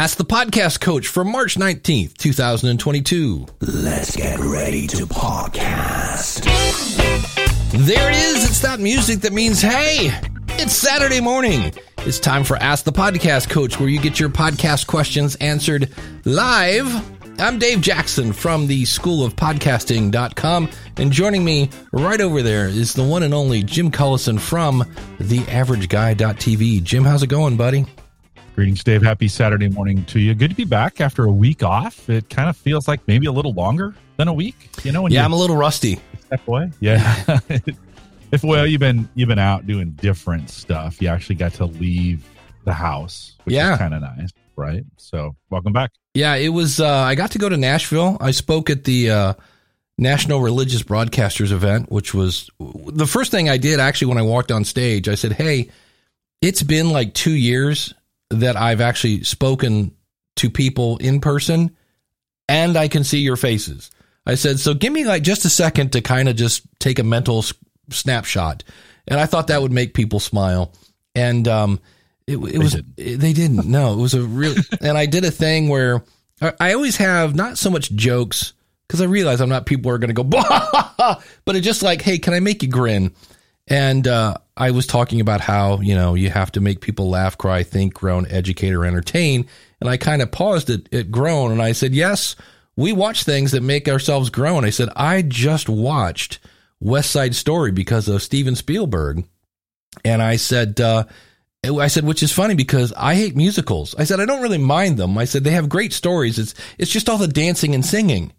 Ask the Podcast Coach for March 19th, 2022. Let's get ready to podcast. There it is. It's that music that means, hey, it's Saturday morning. It's time for Ask the Podcast Coach, where you get your podcast questions answered live. I'm Dave Jackson from the School of Podcasting.com, and joining me right over there is the one and only Jim Collison from the Average TheAverageGuy.tv. Jim, how's it going, buddy? Greetings, Dave. Happy Saturday morning to you. Good to be back after a week off. It kind of feels like maybe a little longer than a week. You know, yeah, I'm a little rusty. Step away. Yeah. if well, you've been you've been out doing different stuff. You actually got to leave the house, which Yeah. is kind of nice, right? So, welcome back. Yeah, it was. Uh, I got to go to Nashville. I spoke at the uh, National Religious Broadcasters event, which was the first thing I did actually when I walked on stage. I said, "Hey, it's been like two years that I've actually spoken to people in person, and I can see your faces." I said, "So give me like just a second to kind of just take a mental snapshot," and I thought that would make people smile. And um, it, it was it- they didn't. No, it was a real. and I did a thing where I, I always have not so much jokes because I realize I'm not people are going to go, "Bah!" but it's just like, hey, can I make you grin? And uh, I was talking about how you know you have to make people laugh, cry, think, groan, educate, or entertain. And I kind of paused at, at groan, and I said, yes, we watch things that make ourselves groan. I said, I just watched West Side Story because of Steven Spielberg, and I said, uh, I said, which is funny because I hate musicals. I said I don't really mind them. I said they have great stories. It's it's just all the dancing and singing,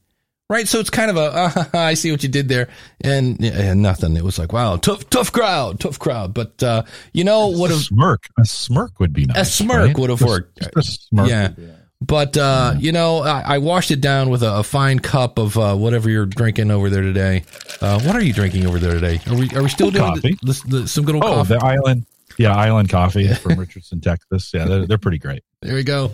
right? So it's kind of a uh, I see what you did there, and, and nothing. It was like wow, tough tough crowd, tough crowd. But uh, you know what? a smirk. A smirk would be nice. A smirk right? would have worked. just a smirk Yeah. would be nice. But uh, you know, I, I washed it down with a, a fine cup of uh, whatever you're drinking over there today. Uh, what are you drinking over there today? Are we are we still doing Coffee. the- the- the- some good old Oh, coffee? the island. Yeah, Island Coffee from Richardson, Texas. Yeah, they're, they're pretty great. There we go.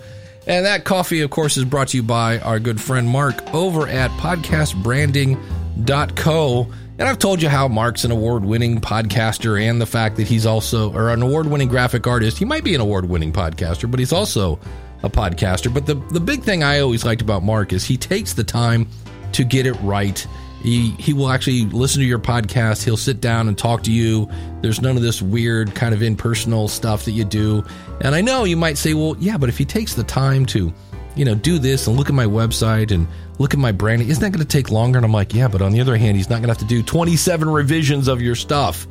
And that coffee, of course, is brought to you by our good friend Mark over at podcastbranding.co. And I've told you how Mark's an award winning podcaster and the fact that he's also, or an award winning graphic artist. He might be an award winning podcaster, but he's also a podcaster. But the, the big thing I always liked about Mark is he takes the time to get it right. He, he will actually listen to your podcast. He'll sit down and talk to you. There's none of this weird kind of impersonal stuff that you do. And I know you might say, well, yeah, but if he takes the time to, you know, do this and look at my website and look at my branding, isn't that going to take longer? And I'm like, yeah, but on the other hand, he's not going to have to do 27 revisions of your stuff.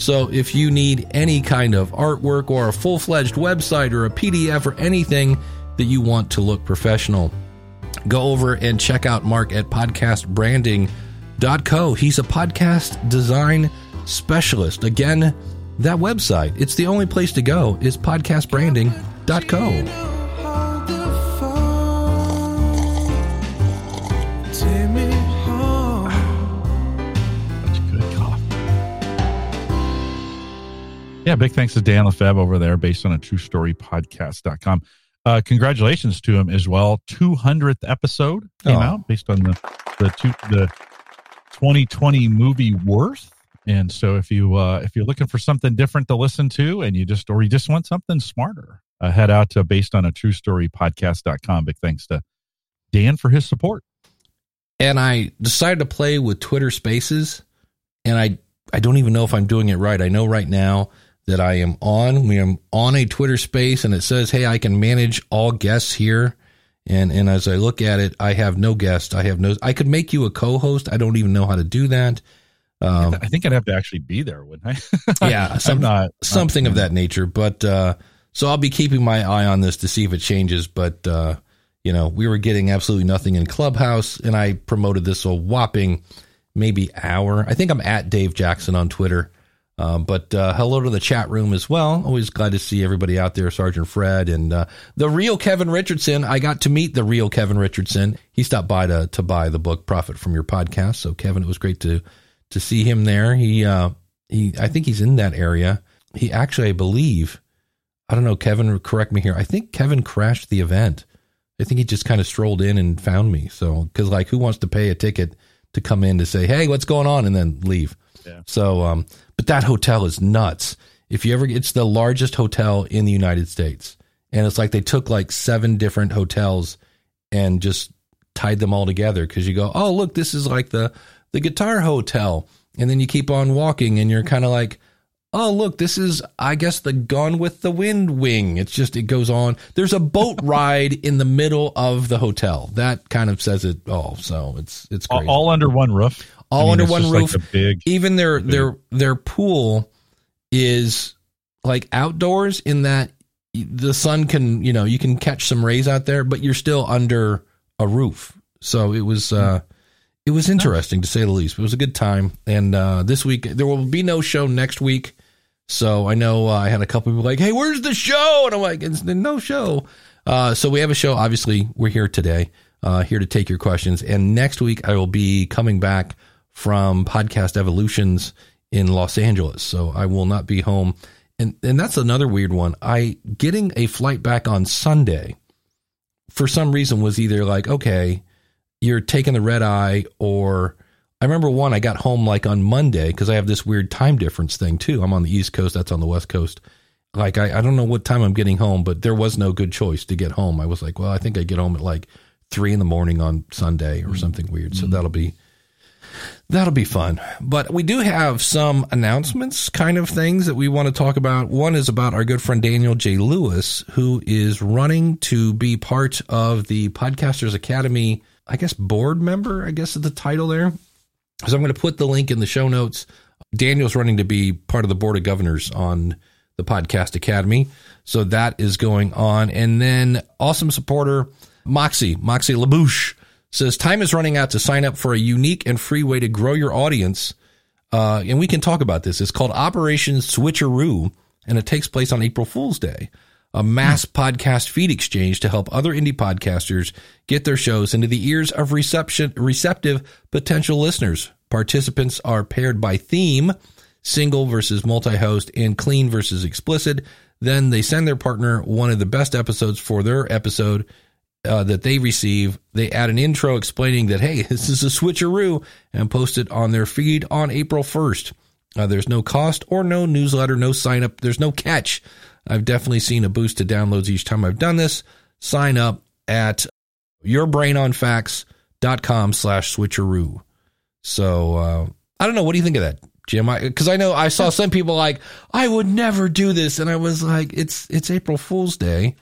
So if you need any kind of artwork or a full fledged website or a PDF or anything that you want to look professional, go over and check out Mark at podcastbranding.co. He's a podcast design specialist. Again, that website, it's the only place to go is podcastbranding.co. Such good coffee. Yeah, big thanks to Dan Lefebvre over there, based on a true story podcast.com. Uh, congratulations to him as well. 200th episode came Oh. out based on the, the, two, the 2020 movie Worth. And so if you, uh, if you're looking for something different to listen to and you just, or you just want something smarter, uh, head out to based on a true story podcast.com. Big thanks to Dan for his support. And I decided to play with Twitter Spaces, and I I don't even know if I'm doing it right. I know right now that I am on. We am on a Twitter Space, and it says, "Hey, I can manage all guests here." And and as I look at it, I have no guest. I have no. I could make you a co-host. I don't even know how to do that. Um, I think I'd have to actually be there, wouldn't I? Yeah, some- not something of that nature. But uh, so I'll be keeping my eye on this to see if it changes. But uh, you know, we were getting absolutely nothing in Clubhouse, and I promoted this a whopping maybe hour. I think I'm at Dave Jackson on Twitter. Uh, but uh, hello to the chat room as well. Always glad to see everybody out there, Sergeant Fred and uh, the real Kevin Richardson. I got to meet the real Kevin Richardson. He stopped by to to buy the book "Profit from Your Podcast." So Kevin, it was great to to see him there. He uh, he, I think he's in that area. He actually, I believe, I don't know. Kevin, correct me here. I think Kevin crashed the event. I think he just kind of strolled in and found me. So, because like, who wants to pay a ticket to come in to say, "Hey, what's going on," and then leave? Yeah. So, um, but that hotel is nuts. If you ever, it's the largest hotel in the United States. and it's like they took like seven different hotels and just tied them all together because you go, oh look, this is like the the guitar hotel, and then you keep on walking, and you're kind of like, oh look, this is I guess the Gone with the Wind wing. It's just it goes on. There's a boat ride in the middle of the hotel. That kind of says it all. So it's it's all, crazy. all under one roof. All I mean, under one roof. Like big. Even their big- their their pool is like outdoors in that the sun can you know you can catch some rays out there, but you're still under a roof. So it was uh it was interesting to say the least. It was a good time. And uh this week there will be no show next week. So I know uh, I had a couple people like, "Hey, where's the show?" And I'm like, "It's no show." Uh, so we have a show. Obviously, we're here today, uh, here to take your questions. And next week, I will be coming back from Podcast Evolutions in Los Angeles. So I will not be home. And and that's another weird one. I getting a flight back on Sunday for some reason was either like, okay, you're taking the red eye or I remember one I got home like on Monday because I have this weird time difference thing too. I'm on the East Coast, that's on the West Coast. Like I, I don't know what time I'm getting home, but there was no good choice to get home. I was like, well, I think I get home at like three in the morning on Sunday or hmm. something weird. So that'll be that'll be fun. But we do have some announcements, kind of things that we want to talk about. One is about our good friend Daniel J. Lewis, who is running to be part of the Podcasters Academy, I guess board member, I guess is the title there. So I'm going to put the link in the show notes. Daniel's running to be part of the board of governors on the Podcast Academy. So that is going on. And then awesome supporter Moxie, Moxie Labouche says time is running out to sign up for a unique and free way to grow your audience. Uh, and we can talk about this. It's called Operation Switcheroo, and it takes place on April Fool's Day, a mass podcast feed exchange to help other indie podcasters get their shows into the ears of reception, receptive potential listeners. Participants are paired by theme, single versus multi-host, and clean versus explicit. Then they send their partner one of the best episodes for their episode uh, that they receive. They add an intro explaining that, hey, this is a switcheroo and post it on their feed on April 1st. Uh, there's no cost or no newsletter, no sign up. There's no catch. I've definitely seen a boost to downloads each time I've done this. Sign up at yourbrainonfacts.com slash switcheroo. So, uh, I don't know. What do you think of that, Jim? Because I, know I saw some people like, I would never do this. And I was like, it's, it's April Fool's Day.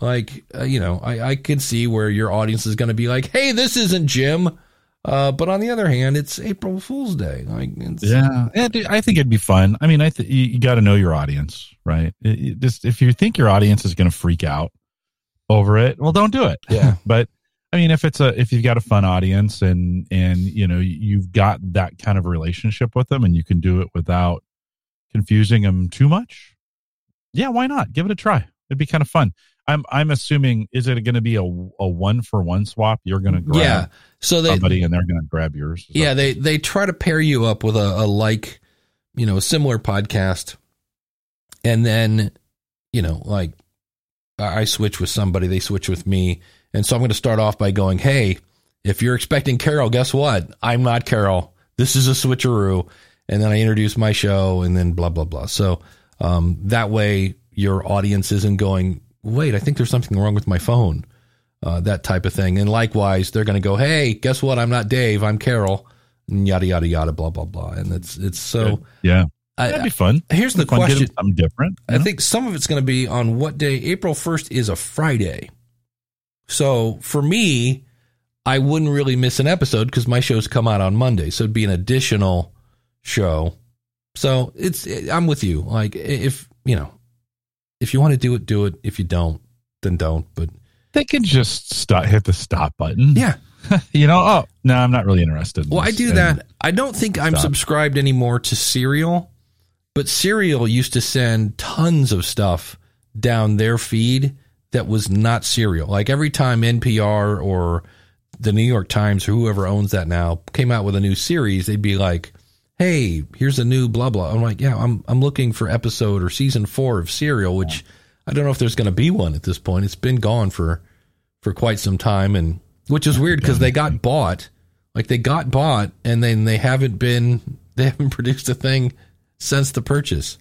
Like, uh, you know, I, I can see where your audience is going to be like, hey, this isn't Jim. Uh, but on the other hand, it's April Fool's Day. Like, it's, Yeah, I think it'd be fun. I mean, I th- you, you got to know your audience, right? It- it- just if you think your audience is going to freak out over it, well, don't do it. Yeah. but I mean, if it's a if you've got a fun audience and and you know you've got that kind of relationship with them and you can do it without confusing them too much, yeah, why not? Give it a try. It'd be kind of fun. I'm I'm assuming is it going to be a a one for one swap? You're going to grab yeah. So they, somebody and they're going to grab yours. Is yeah, they, they try to pair you up with a, a like, you know, a similar podcast. And then, you know, like I I switch with somebody, they switch with me. And so I'm going to start off by going, Hey, if you're expecting Carol, guess what? I'm not Carol. This is a switcheroo. And then I introduce my show and then blah, blah, blah. So, um, that way your audience isn't going, wait, I think there's something wrong with my phone. Uh, that type of thing. And likewise, they're going to go, Hey, guess what? I'm not Dave. I'm Carol and yada, yada, yada, blah, blah, blah. And it's, it's so, yeah, I, that'd be fun. here's the Fun, get 'em question. something different. I think some of it's going to be on what day. April 1st is a Friday. So for me, I wouldn't really miss an episode because my shows come out on Monday. So it'd be an additional show. So it's, I'm with you. Like if, you know, if you want to do it, do it. If you don't, then don't. But they can just stop, hit the stop button. yeah. you know. Oh no, I'm not really interested. in Well, I do that. I don't think I'm subscribed anymore to Serial, but Serial used to send tons of stuff down their feed that was not Serial. Like every time NPR or the New York Times or whoever owns that now came out with a new series, they'd be like, "Hey, here's a new blah blah." I'm like, "Yeah, I'm I'm looking for episode or season 4 of Serial, which I don't know if there's going to be one at this point. It's been gone for for quite some time and which is weird because they got bought like they got bought and then they haven't been they haven't produced a thing since the purchase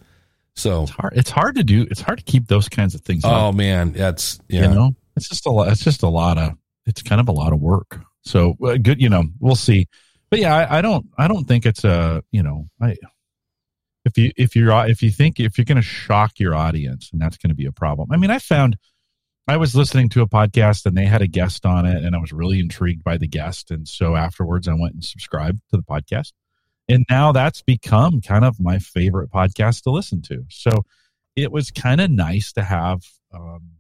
So It's hard. It's hard to do. It's hard to keep those kinds of things. oh up, man, that's yeah. you know, it's just a lot. It's just a lot of. It's kind of a lot of work. So uh, good. You know, we'll see. But yeah, I, I don't. I don't think it's a. You know, I. If you if you're if you think if you're going to shock your audience and that's going to be a problem. I mean, I found I was listening to a podcast and they had a guest on it and I was really intrigued by the guest and so afterwards I went and subscribed to the podcast. And now that's become kind of my favorite podcast to listen to. So it was kind of nice to have um,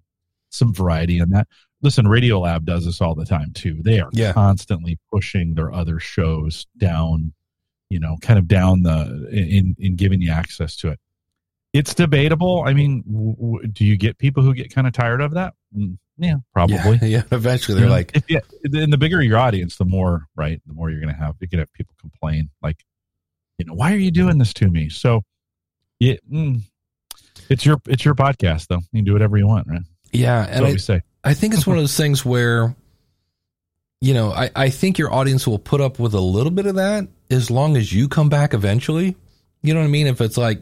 some variety in that. Listen, Radiolab does this all the time too. They are Yeah. constantly pushing their other shows down, you know, kind of down the in in giving you access to it. It's debatable. I mean, w- w- do you get people who get kind of tired of that? Mm, Yeah, probably. Yeah, yeah. Eventually, they're You know, like, if you, and the bigger your audience, the more right, the more you're going to have. You can have people complain, like, you know, why are you doing this to me? So, it, mm, it's your it's your podcast, though. You can do whatever you want, right? yeah. That's And what I, we say. I think it's one of those things where, you know, I, I think your audience will put up with a little bit of that as long as you come back eventually. You know what I mean? If it's like,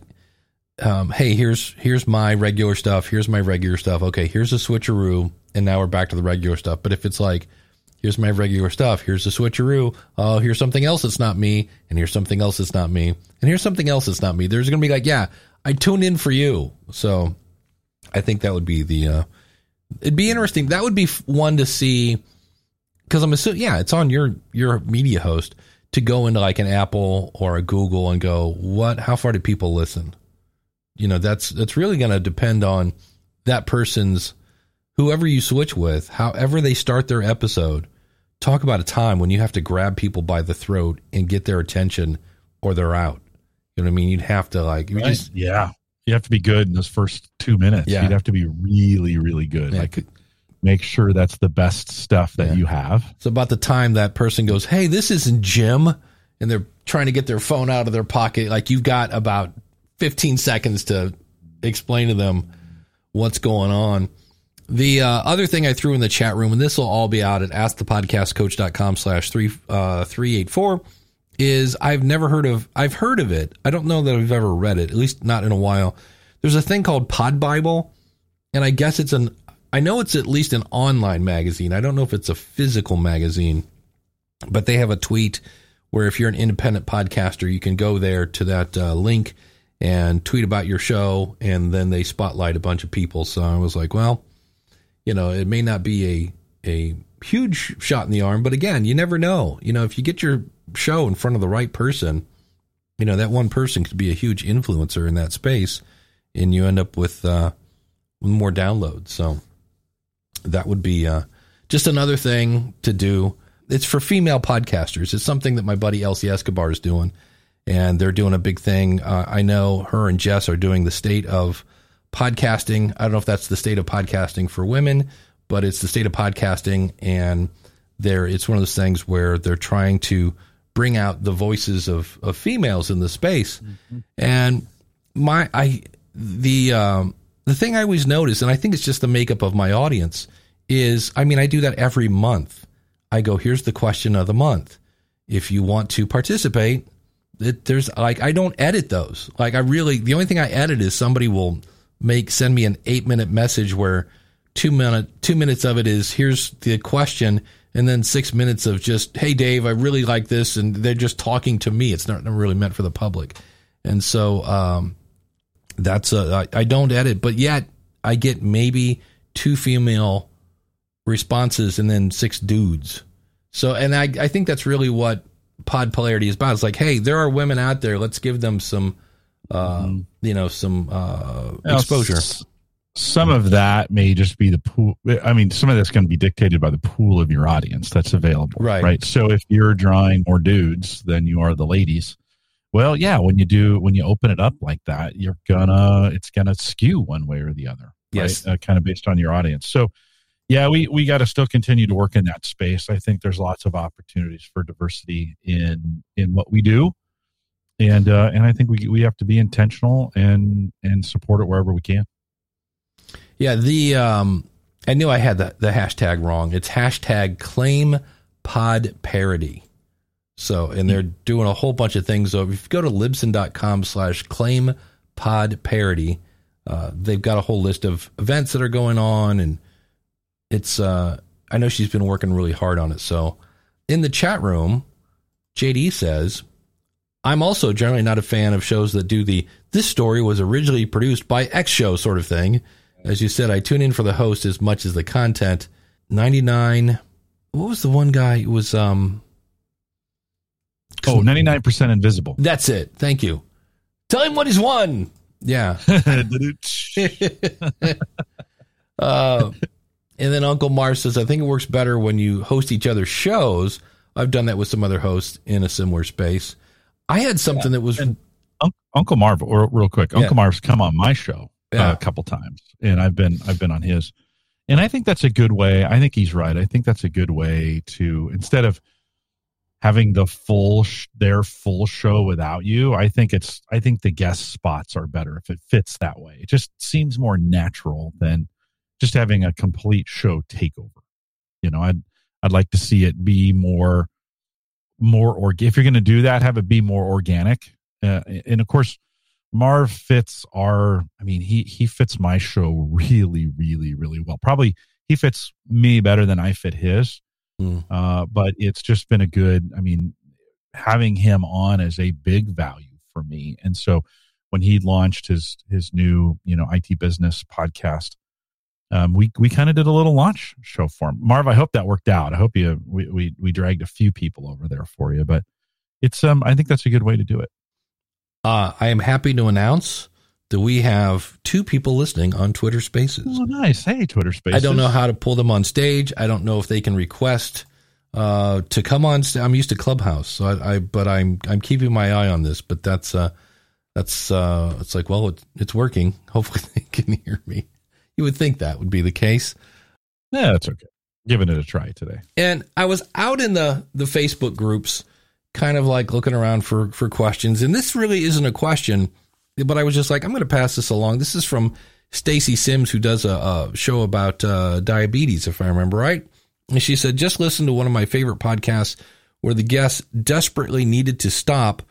um, hey, here's here's my regular stuff, here's my regular stuff. Okay, here's the switcheroo, and now we're back to the regular stuff. But if it's like, here's my regular stuff, here's the switcheroo, oh, here's something else that's not me, and here's something else that's not me, and here's something else that's not me. There's gonna be like, yeah, I tuned in for you. So I think that would be the uh it'd be interesting. That would be one to see because I'm assuming, yeah, it's on your your media host to go into like an Apple or a Google and go, what? How far do people listen? You know, that's that's really going to depend on that person's whoever you switch with, however they start their episode. Talk about a time when you have to grab people by the throat and get their attention, or they're out. You know what I mean? You'd have to like you just yeah, you have to be good in those first two minutes. Yeah. You'd have to be really, really good. Yeah. Like, make sure that's the best stuff that Yeah. you have. It's about the time that person goes, "Hey, this isn't Jim," and they're trying to get their phone out of their pocket. Like you've got about 15 seconds to explain to them what's going on. The uh, other thing I threw in the chat room, and this will all be out at askthepodcastcoach.com slash three uh, three eight four, is I've never heard of. I've heard of it. I don't know that I've ever read it, at least not in a while. There's a thing called Pod Bible, and I guess it's an. I know it's at least an online magazine. I don't know if it's a physical magazine, but they have a tweet where if you're an independent podcaster, you can go there to that uh, link and tweet about your show, and then they spotlight a bunch of people. So I was like, well, you know, it may not be a a huge shot in the arm, but again, you never know. You know, if you get your show in front of the right person, you know that one person could be a huge influencer in that space, and you end up with uh, more downloads. So that would be uh, just another thing to do. It's for female podcasters. It's something that my buddy Elsie Escobar is doing, and they're doing a big thing. Uh, I know her and Jess are doing the state of podcasting. I don't know if that's the state of podcasting for women, but it's the state of podcasting, and there it's one of those things where they're trying to bring out the voices of, of females in the space. And my I the um, the thing I always notice, and I think it's just the makeup of my audience, is I mean I do that every month. I go, here's the question of the month. If you want to participate, it, there's like I don't edit those. Like I really the only thing I edit is somebody will make send me an eight minute message where two minute two minutes of it is here's the question and then six minutes of just hey Dave I really like this and they're just talking to me. It's not really meant for the public, and so um, that's a I, I don't edit, but yet I get maybe two female responses and then six dudes. So, and I, I think that's really what pod polarity is about. It's like, hey, there are women out there. Let's give them some, uh, you know, some uh, exposure. s- Some of that may just be the pool. I mean, some of that's going to be dictated by the pool of your audience that's available. Right. Right. So if you're drawing more dudes than you are the ladies, well, yeah, when you do, when you open it up like that, you're gonna, it's gonna skew one way or the other. Yes. Right? Uh, kind of based on your audience. So, yeah, we, we got to still continue to work in that space. I think there's lots of opportunities for diversity in, in what we do. And, uh, and I think we, we have to be intentional and, and support it wherever we can. Yeah, the um, I knew I had the, the hashtag wrong. It's hashtag claim pod parity. So, and they're doing a whole bunch of things. So if you go to libsyn.com slash claim Pod Parity. Uh, they've got a whole list of events that are going on, and it's. Uh, I know she's been working really hard on it. So, in the chat room, JD says, "I'm also generally not a fan of shows that do the this story was originally produced by X show sort of thing. As you said, I tune in for the host as much as the content. 99. What was the one guy? It was um." Oh, 99% invisible. That's it. Thank you. Tell him what he's won. Yeah. uh, and then Uncle Marv says, I think it works better when you host each other's shows. I've done that with some other hosts in a similar space. I had something that was. And Uncle Marv, or real quick, Uncle Yeah. Marv's come on my show Yeah. a couple times, and I've been I've been on his, and I think that's a good way. I think he's right. I think that's a good way to instead of having the full sh- their full show without you. I think it's I think the guest spots are better if it fits that way. It just seems more natural than just having a complete show takeover. You know, I'd I'd like to see it be more more org. If you're going to do that, have it be more organic. Uh, and of course, Marv fits our. I mean, he he fits my show really, really, really well. Probably he fits me better than I fit his. Hmm. Uh, but it's just been a good. I mean, having him on is a big value for me. And so when he launched his his new you know IT business podcast, um, we we kind of did a little launch show for him. Marv, I hope that worked out. I hope you we we we dragged a few people over there for you, but it's um I think that's a good way to do it. Uh, I am happy to announce that we have two people listening on Twitter Spaces. Oh, nice. Hey, Twitter Spaces. I don't know how to pull them on stage. I don't know if they can request uh, to come on. St- I'm used to Clubhouse, so I, I but I'm I'm keeping my eye on this. But that's uh, that's uh, it's like well, it, it's working. Hopefully they can hear me. You would think that would be the case. Yeah, that's okay. Giving it a try today. And I was out in the the Facebook groups, kind of like looking around for for questions. And this really isn't a question, but I was just like, I'm going to pass this along. This is from Stacy Sims, who does a, a show about uh, diabetes, if I remember right. And she said, just listen to one of my favorite podcasts where the guest desperately needed to stop,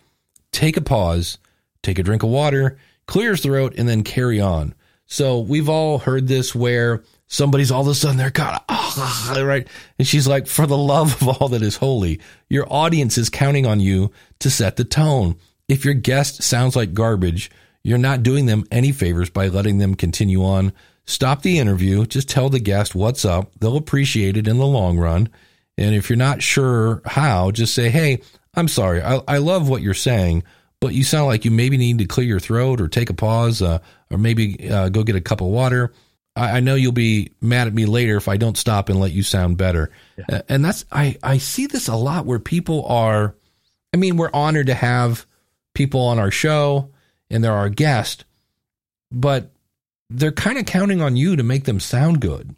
take a pause, take a drink of water, clear his throat, and then carry on. So we've all heard this where somebody's all of a sudden they're kind of right, and she's like, "For the love of all that is holy, your audience is counting on you to set the tone. If your guest sounds like garbage, you're not doing them any favors by letting them continue on. Stop the interview. Just tell the guest what's up. They'll appreciate it in the long run. And if you're not sure how, just say, "Hey, I'm sorry. I, I love what you're saying." but you sound like you maybe need to clear your throat or take a pause uh, or maybe uh, go get a cup of water. I, I know you'll be mad at me later if I don't stop and let you sound better. Uh, and that's I, I see this a lot where people are I mean, we're honored to have people on our show and they're our guest, but they're kind of counting on you to make them sound good.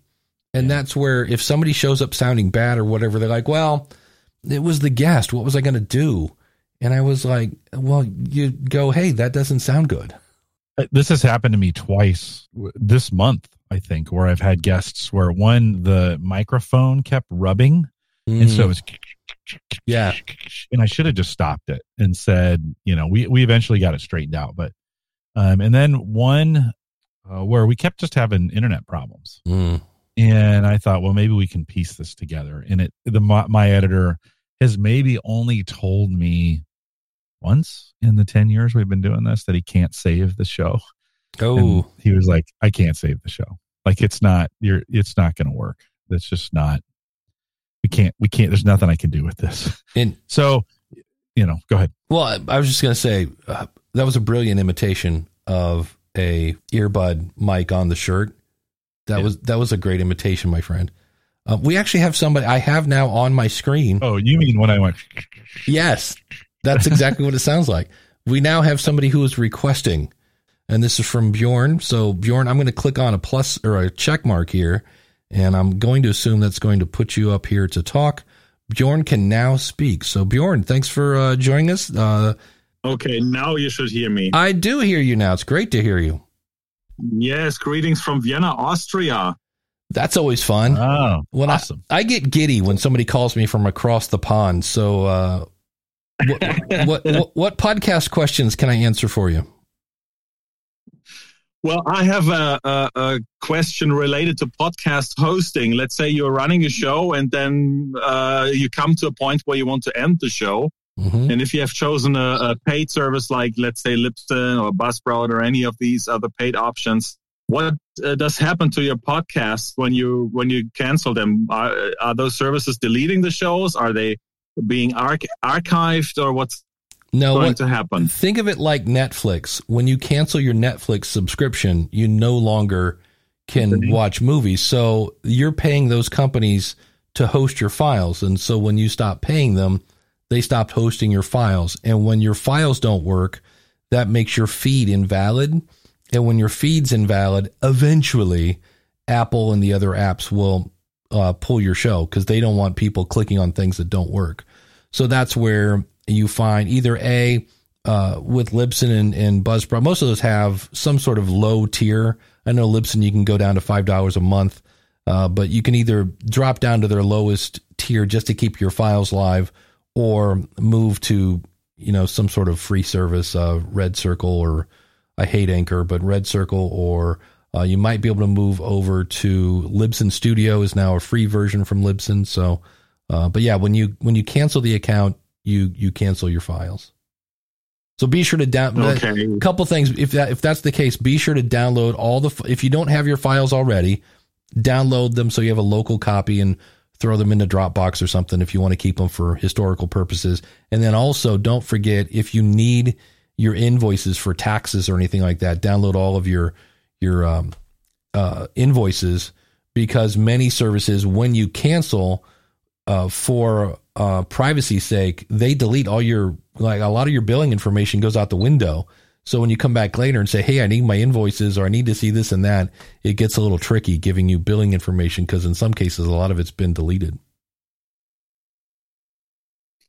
And that's where if somebody shows up sounding bad or whatever, they're like, well, it was the guest. What was I going to do? And I was like, well, you go, hey, that doesn't sound good. Uh, This has happened to me twice this month, I think, where I've had guests where one, the microphone kept rubbing. And so it was, Mm. Yeah. and I should have just stopped it and said, you know, we, we eventually got it straightened out. But, um, and then one uh, where we kept just having internet problems. Mm. and I thought, well, maybe we can piece this together. And it, the my, my editor has maybe only told me once in the ten years we've been doing this that he can't save the show. Oh, And he was like, I can't save the show. Like it's not, you're, it's not going to work. It's just not. We can't. We can't. There's nothing I can do with this. and So, you know, go ahead. well, I, I was just going to say uh, that was a brilliant imitation of a earbud mic on the shirt. That Yeah. was that was a great imitation, my friend. Uh, we actually have somebody I have now on my screen. Oh, you mean when I went? Yes, that's exactly what it sounds like. We now have somebody who is requesting, and this is from Bjorn. So Bjorn, I'm going to click on a plus or a check mark here, and I'm going to assume that's going to put you up here to talk. Bjorn can now speak. So Bjorn, thanks for uh, joining us. Uh, Okay, now you should hear me. I do hear you now. It's great to hear you. Yes, greetings from Vienna, Austria. That's always fun. Oh, When I- awesome. I get giddy when somebody calls me from across the pond. So, uh, what, what, what what podcast questions can I answer for you? Well, I have a, a, a, question related to podcast hosting. Let's say you're running a show and then uh, you come to a point where you want to end the show. Mm-hmm. And if you have chosen a, a, paid service like, let's say, Libsyn or Buzzsprout or any of these other paid options, what uh, does happen to your podcast when you when you cancel them? Are, are those services deleting the shows? Are they being arch- archived, or what's no, going what, to happen? Think of it like Netflix. When you cancel your Netflix subscription, you no longer can watch movies. So you're paying those companies to host your files, and so when you stop paying them, they stopped hosting your files. And when your files don't work, that makes your feed invalid and when your feed's invalid, eventually Apple and the other apps will uh, pull your show because they don't want people clicking on things that don't work. So that's where you find either A, uh, with Libsyn and, and Buzzsprout, most of those have some sort of low tier. I know Libsyn, you can go down to $5 a month, uh, but you can either drop down to their lowest tier just to keep your files live or move to, you know, some sort of free service, uh, Red Circle or I hate Anchor, but Red Circle, or uh, you might be able to move over to Libsyn Studio is now a free version from Libsyn. So, uh, but yeah, when you when you cancel the account, you you cancel your files. So be sure to download okay. a couple things. If that if that's the case, be sure to download all the. If you don't have your files already, download them so you have a local copy and throw them into Dropbox or something if you want to keep them for historical purposes. And then also don't forget if you need your invoices for taxes or anything like that. Download all of your your um, uh, invoices because many services, when you cancel uh, for uh, privacy's sake, they delete all your like a lot of your billing information goes out the window. So when you come back later and say, "Hey, I need my invoices," or "I need to see this and that," it gets a little tricky giving you billing information because in some cases a lot of it's been deleted.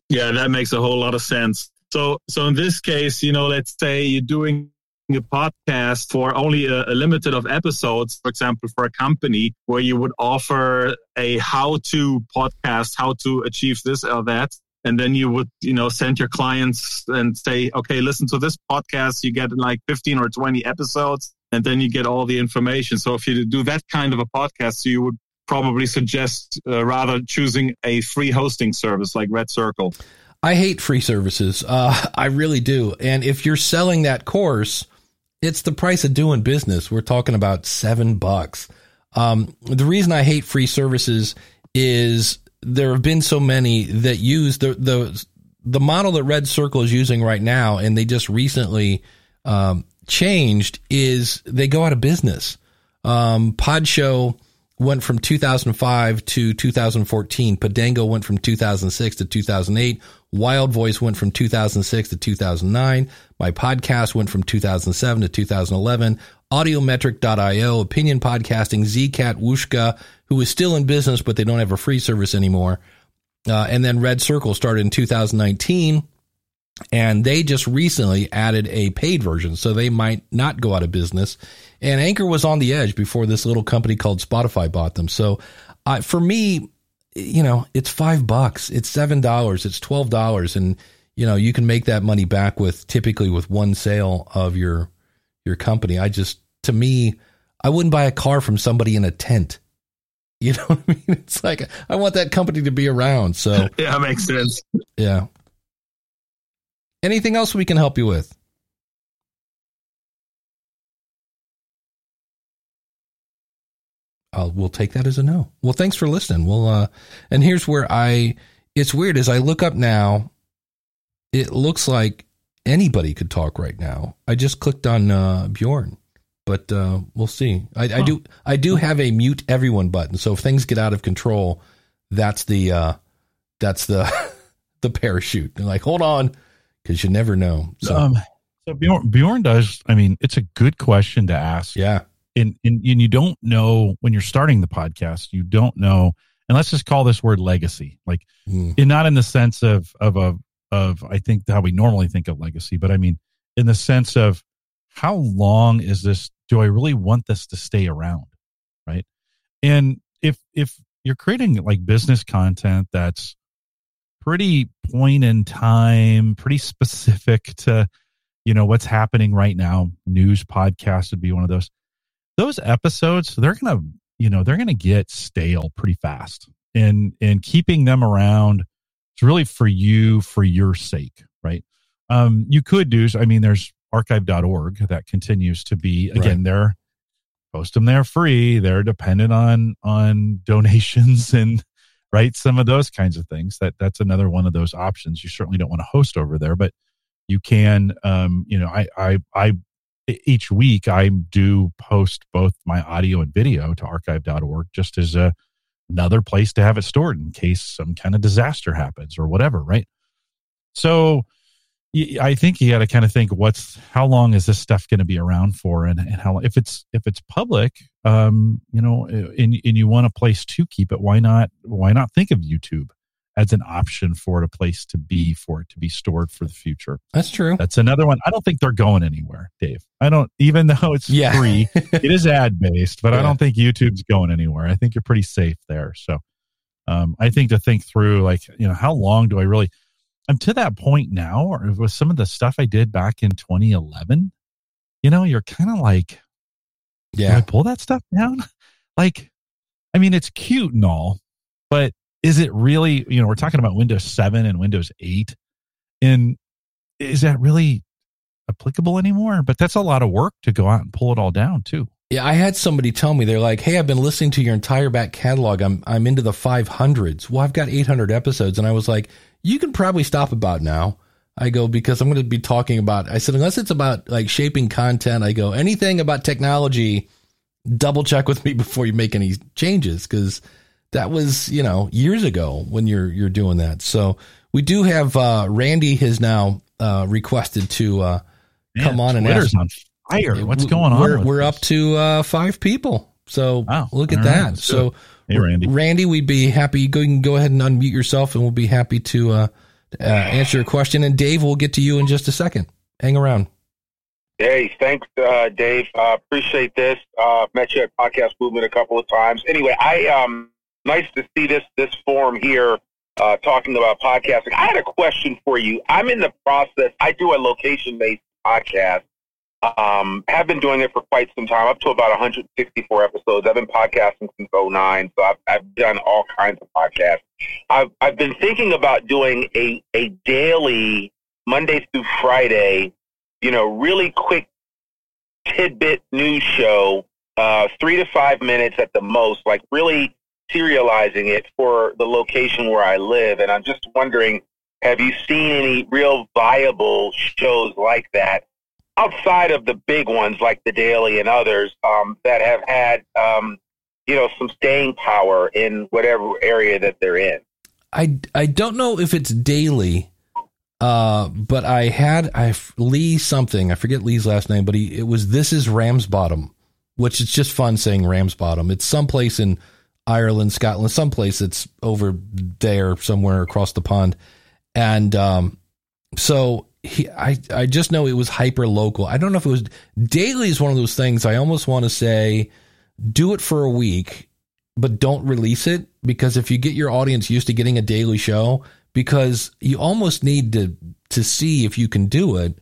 Yeah, that makes a whole lot of sense. So, so in this case, you know, let's say you're doing a podcast for only a, a, limited of episodes, for example, for a company where you would offer a how-to podcast, how to achieve this or that. And then you would, you know, send your clients and say, okay, listen to this podcast. You get like 15 or 20 episodes and then you get all the information. So if you do that kind of a podcast, so you would probably suggest uh, rather choosing a free hosting service like Red Circle. I hate free services. Uh, I really do. And if you're selling that course, it's the price of doing business. We're talking about seven bucks. Um, the reason I hate free services is there have been so many that use the the the model that Red Circle is using right now, and they just recently um, changed. Is they go out of business. Um, Podshow went from 2005 to 2014. Podango went from 2006 to 2008. Wild Voice went from 2006 to 2009. My podcast went from 2007 to 2011. Audiometric.io, Opinion Podcasting, Zcat, Whooshkaa, who is still in business, but they don't have a free service anymore. Uh, and then Red Circle started in 2019, and they just recently added a paid version, so they might not go out of business. And Anchor was on the edge before this little company called Spotify bought them. So uh, for me, you know, it's five bucks, it's seven dollars, it's twelve dollars, and you know, you can make that money back with typically with one sale of your your company. I just to me, I wouldn't buy a car from somebody in a tent. You know what I mean? It's like I want that company to be around. So yeah, makes sense. Yeah. Anything else we can help you with? I'll, we'll take that as a no. Well, thanks for listening. Well, uh, and here's where I, it's weird as I look up now, it looks like anybody could talk right now. I just clicked on uh, Bjorn, but uh, we'll see. I, huh. I, do, I do have a mute everyone button. So if things get out of control, that's the, uh, that's the, the parachute. And like, hold on, because you never know. So, um, so Bjorn, Bjorn does. I mean, it's a good question to ask. Yeah and, and and you don't know when you're starting the podcast you don't know and let's just call this word legacy like mm. and not in the sense of of a of i think how we normally think of legacy but i mean in the sense of how long is this do i really want this to stay around right and if if you're creating like business content that's pretty point in time pretty specific to you know, what's happening right now. News podcast would be one of those. Those episodes, they're going to, you know, they're going to get stale pretty fast. And, and keeping them around it's really for you, for your sake, right? Um, you could do, I mean, there's archive.org that continues to be, again, right. they're, post them there free. They're dependent on, on donations and, right some of those kinds of things. That that's another one of those options. You certainly don't want to host over there but you can um you know i i i each week i do post both my audio and video to archive.org just as a another place to have it stored in case some kind of disaster happens or whatever right? So I think you got to kind of think what's how long is this stuff going to be around for, and, and how if it's if it's public, um, you know, and and you want a place to keep it, why not why not think of YouTube as an option for it, a place to be for it to be stored for the future? That's true. That's another one. I don't think they're going anywhere, Dave. I don't even though it's yeah. free, it is ad based, but yeah. I don't think YouTube's going anywhere. I think you're pretty safe there. So, um, I think to think through like you know how long do I really I'm to that point now, or with some of the stuff I did back in 2011, you know, you're kind of like, yeah, I pull that stuff down? like, I mean, it's cute and all, but is it really, you know, we're talking about Windows 7 and Windows 8. And is that really applicable anymore? But that's a lot of work to go out and pull it all down, too. Yeah, I had somebody tell me they're like, "Hey, I've been listening to your entire back catalog. I'm I'm into the 500s. Well, I've got 800 episodes." And I was like, "You can probably stop about now." I go because I'm going to be talking about I said unless it's about like shaping content, I go anything about technology, double check with me before you make any changes cuz that was, you know, years ago when you're you're doing that. So, we do have uh Randy has now uh requested to uh Man, come on Twitter's and ask fire. What's going on? We're, we're up to uh, five people. So wow. look at that. Right. So hey, Randy, Randy, we'd be happy. Go, you can go ahead and unmute yourself, and we'll be happy to uh, uh, answer your question. And Dave, we'll get to you in just a second. Hang around. Hey, thanks, uh, Dave. Uh, appreciate this. Uh, met you at Podcast Movement a couple of times. Anyway, I um, nice to see this this forum here uh, talking about podcasting. I had a question for you. I'm in the process. I do a location based podcast, um, have been doing it for quite some time, up to about 164 episodes. I've been podcasting since 09, so I've, I've done all kinds of podcasts. I've, I've been thinking about doing a, a daily, Monday through Friday, you know, really quick tidbit news show, uh, three to five minutes at the most, like really serializing it for the location where I live. And I'm just wondering, have you seen any real viable shows like that? Outside of the big ones like the Daily and others um, that have had um, you know some staying power in whatever area that they're in. I I don't know if it's daily, uh, but I had I Lee something I forget Lee's last name, but he it was this is Ramsbottom, which is just fun saying Ramsbottom. It's someplace in Ireland, Scotland, someplace that's over there somewhere across the pond, and um, so he, I, I just know it was hyper local. I don't know if it was daily is one of those things I almost want to say do it for a week, but don't release it because if you get your audience used to getting a daily show, because you almost need to to see if you can do it.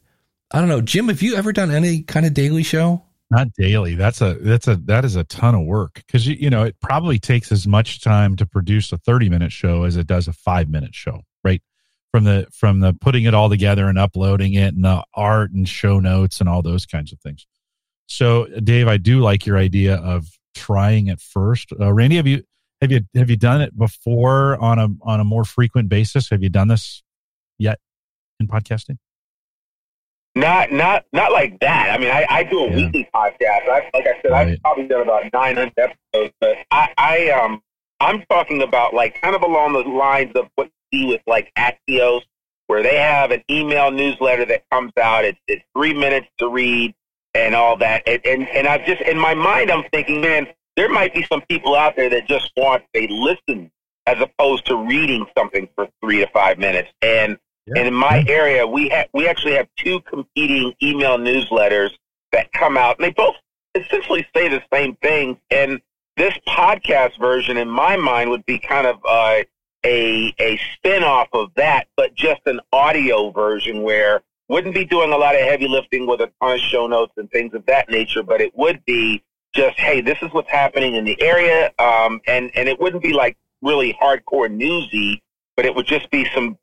I don't know, Jim. Have you ever done any kind of daily show? Not daily. That's a that's a that is a ton of work because you you know it probably takes as much time to produce a thirty minute show as it does a five minute show, right? From the from the putting it all together and uploading it and the art and show notes and all those kinds of things. So, Dave, I do like your idea of trying it first. Uh, Randy, have you have you have you done it before on a on a more frequent basis? Have you done this yet in podcasting? Not not not like that. I mean, I, I do a yeah. weekly podcast. I, like I said, right. I've probably done about nine hundred episodes, but I, I um I'm talking about like kind of along the lines of what you see with like Axios, where they have an email newsletter that comes out. It's, it's three minutes to read and all that. And, and, and I've just, in my mind, I'm thinking, man, there might be some people out there that just want a listen as opposed to reading something for three to five minutes. And, yeah. and in my area, we have, we actually have two competing email newsletters that come out and they both essentially say the same thing. And this podcast version, in my mind, would be kind of uh, a a spin off of that, but just an audio version where wouldn't be doing a lot of heavy lifting with a ton of show notes and things of that nature, but it would be just, hey, this is what's happening in the area. Um, and, and it wouldn't be like really hardcore newsy, but it would just be some,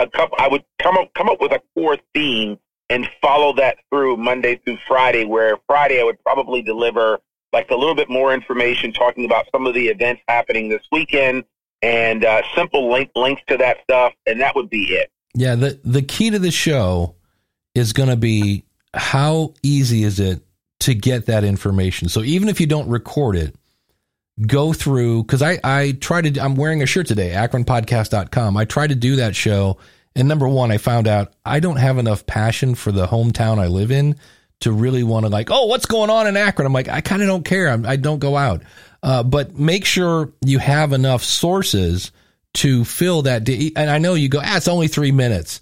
a couple, I would come up, come up with a core theme and follow that through Monday through Friday, where Friday I would probably deliver like a little bit more information talking about some of the events happening this weekend and uh, simple link, links to that stuff. And that would be it. Yeah. The, the key to the show is going to be how easy is it to get that information. So even if you don't record it, go through because I, I try to I'm wearing a shirt today, akronpodcast.com. I try to do that show. And number one, I found out I don't have enough passion for the hometown I live in to really want to like, oh, what's going on in Akron? I'm like, I kind of don't care. I'm, I do not go out. Uh, but make sure you have enough sources to fill that. Day. And I know you go, ah, it's only three minutes.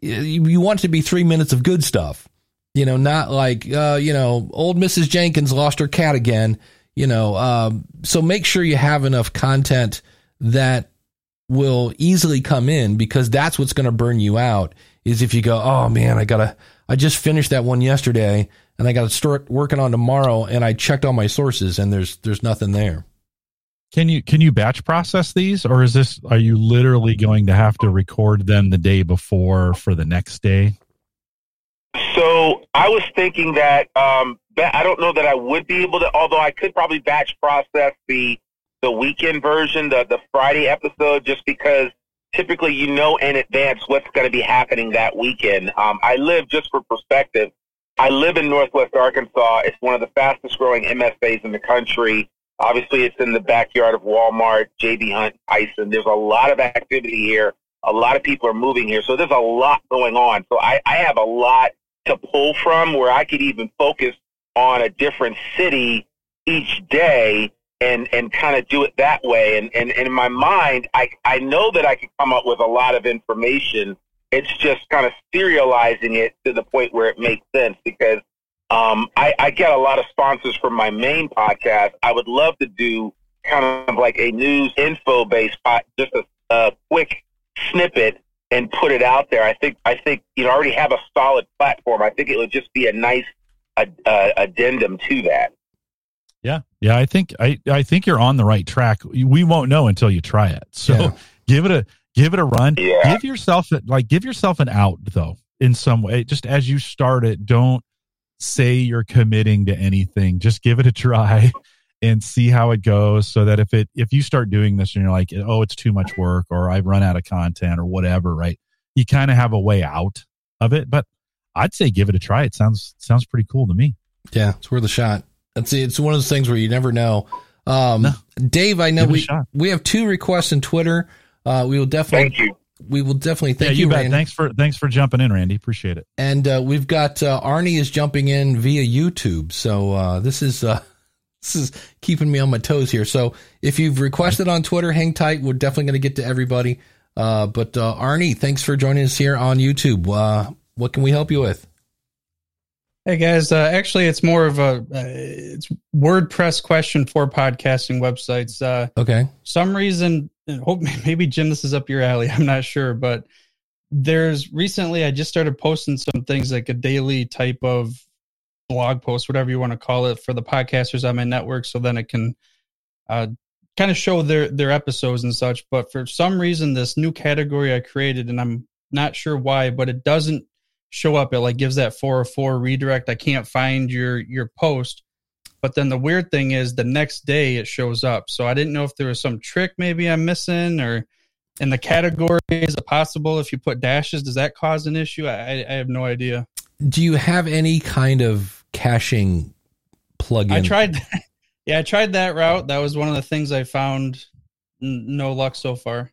You, you want it to be three minutes of good stuff. You know, not like, uh, you know, old Mrs. Jenkins lost her cat again. You know, um, so make sure you have enough content that will easily come in because that's what's going to burn you out. Is if you go, oh man, I gotta, I just finished that one yesterday and I got to start working on tomorrow, and I checked all my sources and there's there's nothing there. Can you can you batch process these, or is this are you literally going to have to record them the day before for the next day? So I was thinking that um, I don't know that I would be able to, although I could probably batch process the the weekend version, the the Friday episode, just because typically you know in advance what's going to be happening that weekend. Um, I live just for perspective. I live in Northwest Arkansas. It's one of the fastest growing MSAs in the country. Obviously, it's in the backyard of Walmart, JB Hunt, Tyson. There's a lot of activity here. A lot of people are moving here. So there's a lot going on. So I, I have a lot to pull from where I could even focus on a different city each day and, and kind of do it that way. And, and, and in my mind, I, I know that I could come up with a lot of information. It's just kind of serializing it to the point where it makes sense because um, I, I get a lot of sponsors from my main podcast. I would love to do kind of like a news info based pot, just a, a quick snippet and put it out there. I think I think you know I already have a solid platform. I think it would just be a nice addendum to that. Yeah, yeah. I think I I think you're on the right track. We won't know until you try it. So yeah. give it a give it a run. Yeah. Give yourself like give yourself an out though in some way. Just as you start it, don't say you're committing to anything. Just give it a try and see how it goes so that if it if you start doing this and you're like, "Oh, it's too much work or I've run out of content or whatever," right? You kind of have a way out of it, but I'd say give it a try. It sounds sounds pretty cool to me. Yeah, it's worth a shot. That's it's one of those things where you never know. Um, no. Dave, I know we we have two requests in Twitter. Uh, we will definitely thank you we will definitely thank yeah, you, you bet. Thanks for thanks for jumping in, Randy. Appreciate it. And uh, we've got uh, Arnie is jumping in via YouTube, so uh, this is uh, this is keeping me on my toes here. So if you've requested on Twitter, hang tight. We're definitely going to get to everybody. Uh, but uh, Arnie, thanks for joining us here on YouTube. what can we help you with? Hey guys, uh, actually, it's more of a uh, it's WordPress question for podcasting websites. Uh, okay. Some reason, hope maybe Jim, this is up your alley. I'm not sure, but there's recently I just started posting some things like a daily type of blog post, whatever you want to call it, for the podcasters on my network, so then it can uh, kind of show their their episodes and such. But for some reason, this new category I created, and I'm not sure why, but it doesn't show up. It like gives that 404 redirect. I can't find your your post. But then the weird thing is the next day it shows up. So i didn't know if there was some trick maybe i'm missing or in the category is it possible if you put dashes does that cause an issue? I, I have no idea. Do you have any kind of caching plugin? I tried yeah i tried that route. That was one of the things i found no luck so far.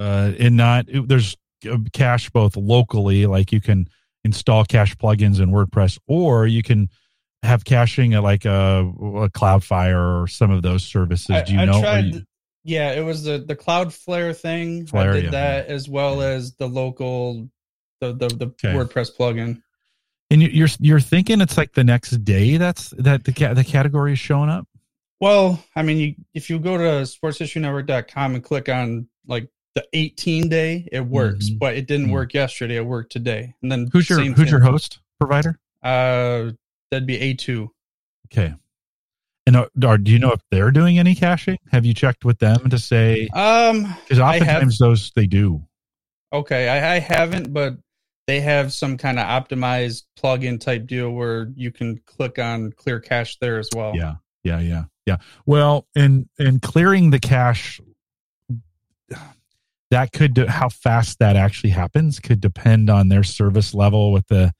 Uh and not there's Uh, cache both locally, like you can install cache plugins in WordPress, or you can have caching at like a, a Cloudflare or some of those services. Do you I, know? Tried, you, yeah, it was the the Cloudflare thing. Flare, I did yeah, that yeah. as well as the local the the, the okay. WordPress plugin. And you're you're thinking it's like the next day that's that the the category is showing up. Well, I mean, you, if you go to sportshistorynetwork.com and click on like the 18 day, it works, Mhm. but it didn't Mhm. work yesterday. It worked today. And then Who's your Who's thing. your host provider? Uh, that'd be A2. Okay. And are, are, do you know if they're doing any caching? Have you checked with them to say Um, because I have- oftentimes those they do. okay, I, I haven't, but they have some kind of optimized plug-in type deal where you can click on clear cache there as well. Yeah, yeah, yeah, yeah. Well, and and clearing the cache, that could do, how fast that actually happens could depend on their service level with the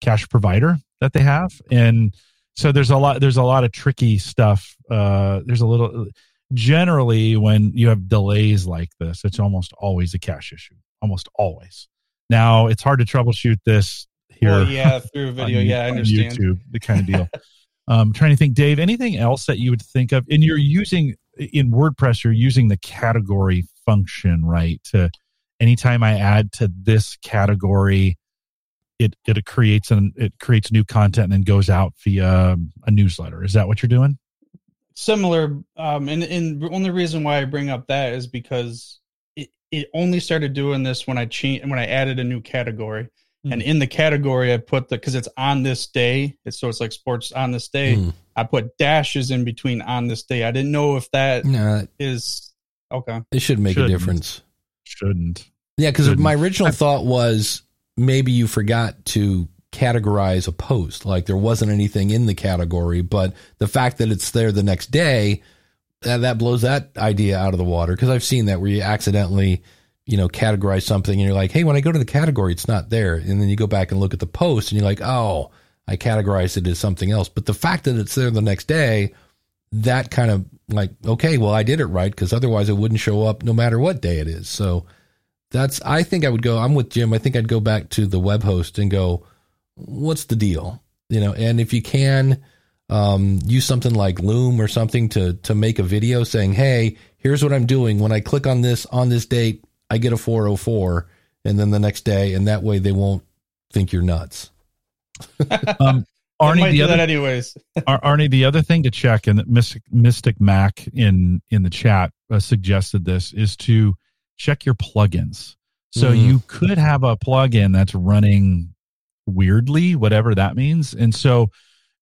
cache provider that they have, and so there's a lot there's a lot of tricky stuff. Uh, there's a little generally when you have delays like this, it's almost always a cache issue, almost always. Now it's hard to troubleshoot this here. Well, yeah, through video. on- yeah, I understand. YouTube, the kind of deal. um, trying to think, Dave, anything else that you would think of? And you're using in WordPress, you're using the category function, right? To anytime I add to this category, it it creates an it creates new content and then goes out via a newsletter. Is that what you're doing? Similar, um, and and the only reason why I bring up that is because it, it only started doing this when I changed when I added a new category. Hmm. And in the category, I put the because it's on this day. It's so it's like sports on this day. Hmm. I put dashes in between on this day. I didn't know if that Nah, is okay. it should make Shouldn't. a difference. Shouldn't. Yeah, because my original thought was maybe you forgot to categorize a post. Like there wasn't anything in the category, but the fact that it's there the next day, that, that blows that idea out of the water. Because I've seen that where you accidentally, you know, categorize something and you're like, hey, when I go to the category, it's not there. And then you go back and look at the post and you're like, oh, I categorized it as something else. But the fact that it's there the next day, that kind of like, okay, well, I did it right because otherwise it wouldn't show up no matter what day it is. So that's, I think I would go, I'm with Jim. I think I'd go back to the web host and go, what's the deal? You know, and if you can, um, use something like Loom or something to, to make a video saying, Hey, here's what I'm doing. When I click on this on this date, I get a 404 and then the next day. And that way they won't think you're nuts. Um, Arnie, might the do other that anyways. Arnie, the other thing to check, and Mystic, Mystic Mac in in the chat uh, suggested this, is to check your plugins. So Mhm. you could have a plugin that's running weirdly, whatever that means. And so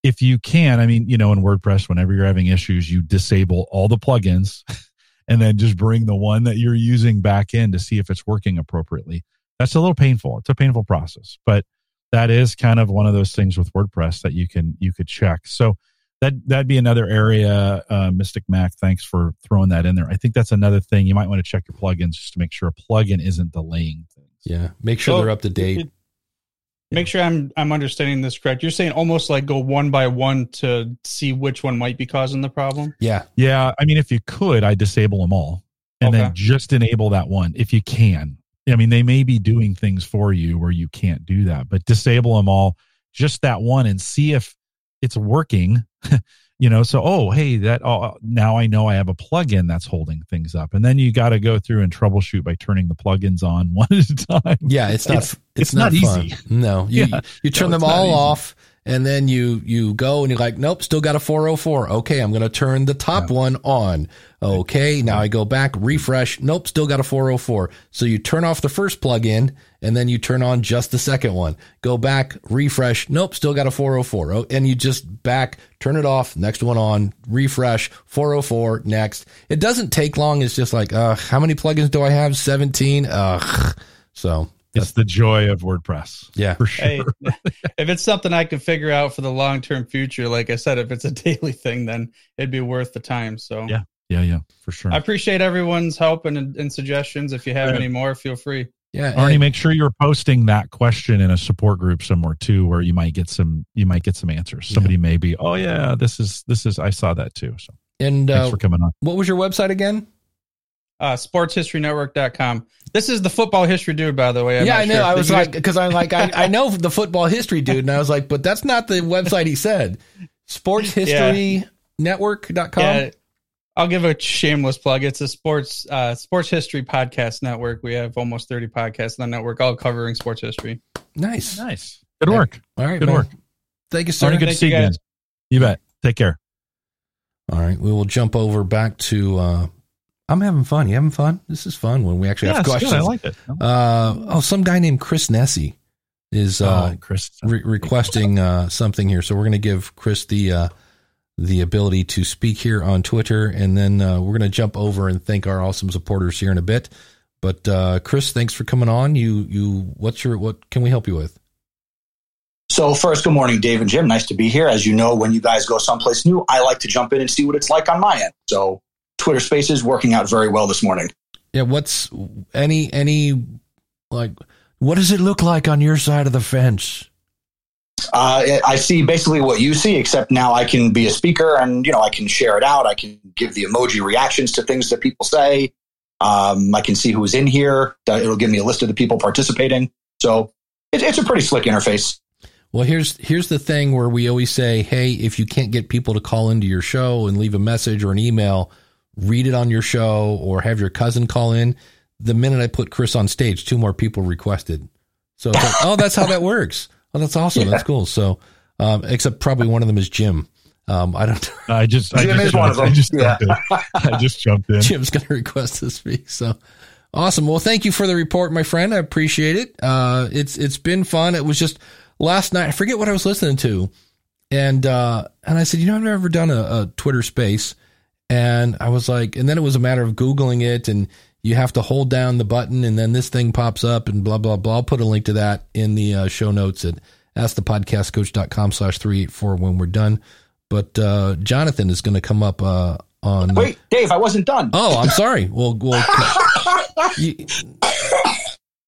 if you can, I mean, you know, in WordPress, whenever you're having issues, you disable all the plugins and then just bring the one that you're using back in to see if it's working appropriately. That's a little painful. It's a painful process, but that is kind of one of those things with WordPress that you can you could check. So that that'd be another area. Uh, Mystic Mac, thanks for throwing that in there. I think that's another thing you might want to check your plugins just to make sure a plugin isn't delaying things. Yeah. Make sure So, they're up to date. Make sure I'm I'm understanding this correct. You're saying almost like go one by one to see which one might be causing the problem. Yeah. Yeah, I mean, if you could, I disable them all and Okay. then just enable that one if you can. I mean, they may be doing things for you where you can't do that, but disable them all, just that one, and see if it's working. you know, so oh, hey, that oh, oh, now I know I have a plugin that's holding things up, and then you got to go through and troubleshoot by turning the plugins on one at a time. Yeah, it's not. It's- It's, it's not, not fun. easy. No, you Yeah. you turn No, them all easy. off, and then you you go and you're like, nope, still got a 404. Okay, I'm going to turn the top one on. Okay, now I go back, refresh. Nope, still got a 404. So you turn off the first plugin, and then you turn on just the second one. Go back, refresh. Nope, still got a 404. Oh, and you just back, turn it off, next one on, refresh, 404, next. It doesn't take long. It's just like, uh, how many plugins do I have? 17. Ugh. So It's the joy of WordPress, yeah. for sure. Hey, if it's something I can figure out for the long term future, like I said, if it's a daily thing, then it'd be worth the time. So Yeah. Yeah, yeah, for sure. I appreciate everyone's help and, and suggestions. If you have Yeah. any more, feel free. Yeah. Arnie, and- make sure you're posting that question in a support group somewhere too, where you might get some you might get some answers. Somebody may be, oh yeah, this is this is I saw that too. So And thanks uh, for coming on. what was your website again? Uh, sportshistorynetwork.com. This is the football history dude, by the way. I'm yeah, I know. sure I was like, because I'm like, I, I know the football history dude, and I was like, but that's not the website he said. Sportshistorynetwork.com. yeah, I'll give a shameless plug. It's a sports uh, sports history podcast network. We have almost 30 podcasts on the network, all covering sports history. Nice. Nice. Good work. All right. Good man. work. Thank you, sir. Arnie, good to see you, you again. guys. You bet. Take care. All right. We will jump over back to uh, I'm having fun. You having fun? This is fun when we actually Yeah, have it's good. questions. I like it. Uh, oh, some guy named Chris Nessie is uh, oh, Chris. re- requesting uh, something here, so we're going to give Chris the uh, the ability to speak here on Twitter, and then uh, we're going to jump over and thank our awesome supporters here in a bit. But uh, Chris, thanks for coming on. You you what's your what can we help you with? So, first, good morning, Dave and Jim. Nice to be here. As you know, when you guys go someplace new, I like to jump in and see what it's like on my end. So, Twitter Spaces working out very well this morning. Yeah, what's any any like what does it look like on your side of the fence? Uh, I see basically what you see, except now I can be a speaker and you know I can share it out. I can give the emoji reactions to things that people say. Um, I can see who's in here. Uh, It'll give me a list of the people participating. So it, it's a pretty slick interface. Well, here's here's the thing where we always say, "Hey, if you can't get people to call into your show and leave a message or an email, read it on your show or have your cousin call in." The minute I put Chris on stage, two more people requested. So like, oh, that's how that works. Oh, that's awesome. That's cool. So, um, except probably one of them is Jim. Um, I don't. I just, I Jim just, is one of I them. just, Yeah. jumped in. I just jumped in. Jim's going to request to speak. So awesome. Well, thank you for the report, my friend. I appreciate it. Uh, it's it's been fun. It was just last night. I forget what I was listening to, and uh, and I said, you know, I've never done a, a Twitter Space, and I was like, and then it was a matter of googling it, and you have to hold down the button, and then this thing pops up, and blah blah blah. I'll put a link to that in the uh, show notes at askthepodcastcoach.com slash three eight four when we're done. But uh, Jonathan is going to come up uh, on. Wait, Dave, I wasn't done. Oh, I'm sorry. Well, well, you,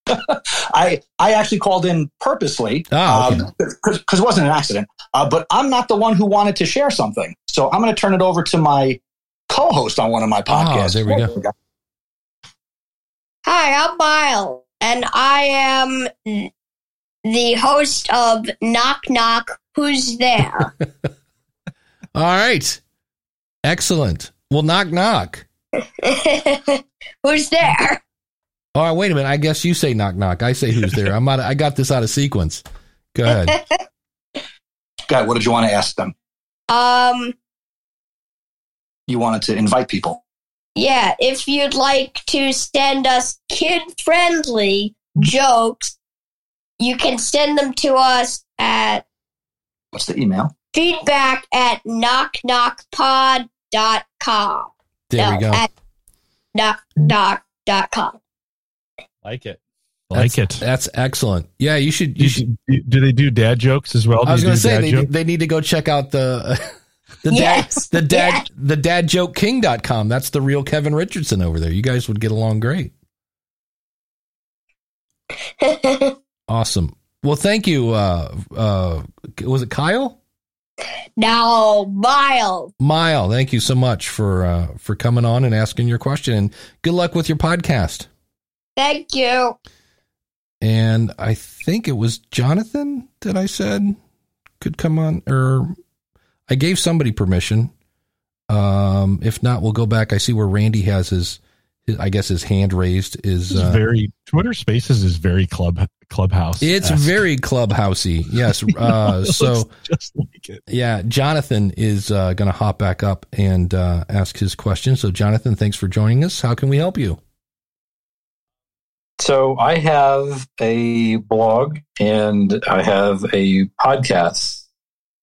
I I actually called in purposely Ah, okay. because it wasn't an accident. Uh, but I'm not the one who wanted to share something, so I'm going to turn it over to my co-host on one of my Ah, podcasts. there we go. Hi, I'm Miles, and I am the host of Knock Knock. Who's there? all right. Excellent. Well, knock, knock. Who's there? All right, wait a minute. I guess you say knock, knock. I say who's there. I'm out. I got this out of sequence. Go ahead. God, what did you want to ask them? Um, You wanted to invite people. yeah, if you'd like to send us kid-friendly jokes, you can send them to us at What's the email? feedback at knockknockpod.com. There we go. At knock, knock, dot com. Like it. Like That's- it. That's excellent. Yeah, you should. You You should. should, do they do dad jokes as well? I was going to say they, they need to go check out the the Yes, dad the dad yes. the dadjokeking.com. That's the real Kevin Richardson over there. You guys would get along great. Awesome. Well, thank you. Uh, uh, was it Kyle? now, Miles. Mile, thank you so much for uh, for coming on and asking your question, and good luck with your podcast. Thank you. And I think it was Jonathan that I said could come on, or I gave somebody permission. Um, if not, we'll go back. I see where Randy has his, his I guess his hand raised is. Uh, very Twitter Spaces is very club clubhouse. it's very clubhousey. Yes. Uh, so. just like it. Yeah, Jonathan is uh, going to hop back up and uh, ask his question. So, Jonathan, thanks for joining us. How can we help you? So I have a blog and I have a podcast.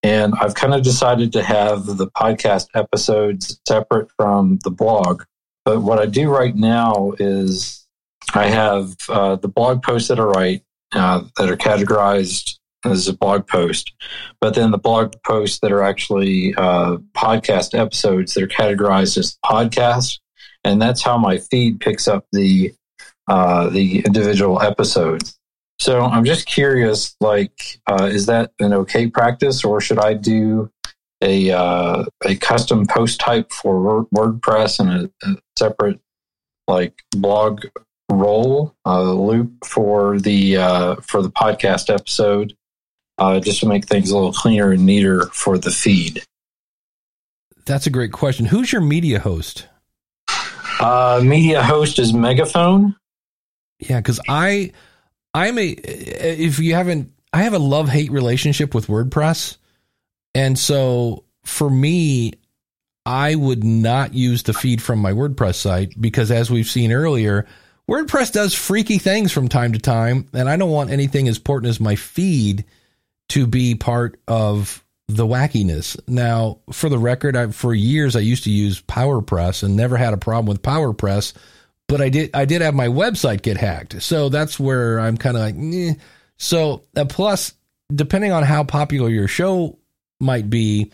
And I've kind of decided to have the podcast episodes separate from the blog. But what I do right now is I have uh, the blog posts that I write uh, that are categorized as a blog post, but then the blog posts that are actually uh, podcast episodes that are categorized as podcast. And that's how my feed picks up the uh, the individual episodes. So I'm just curious, like, uh, is that an okay practice, or should I do a uh, a custom post type for WordPress and a, a separate like blog roll uh, loop for the uh, for the podcast episode, uh, just to make things a little cleaner and neater for the feed? That's a great question. Who's your media host? Uh, media host is Megaphone. Yeah, because I, I'm a. If you haven't, I have a love hate relationship with WordPress, and so for me, I would not use the feed from my WordPress site because, as we've seen earlier, WordPress does freaky things from time to time, and I don't want anything as important as my feed to be part of the wackiness. Now, for the record, I, for years I used to use PowerPress and never had a problem with PowerPress, but I did I did have my website get hacked, so that's where I'm kind of like, eh. so uh, plus depending on how popular your show might be,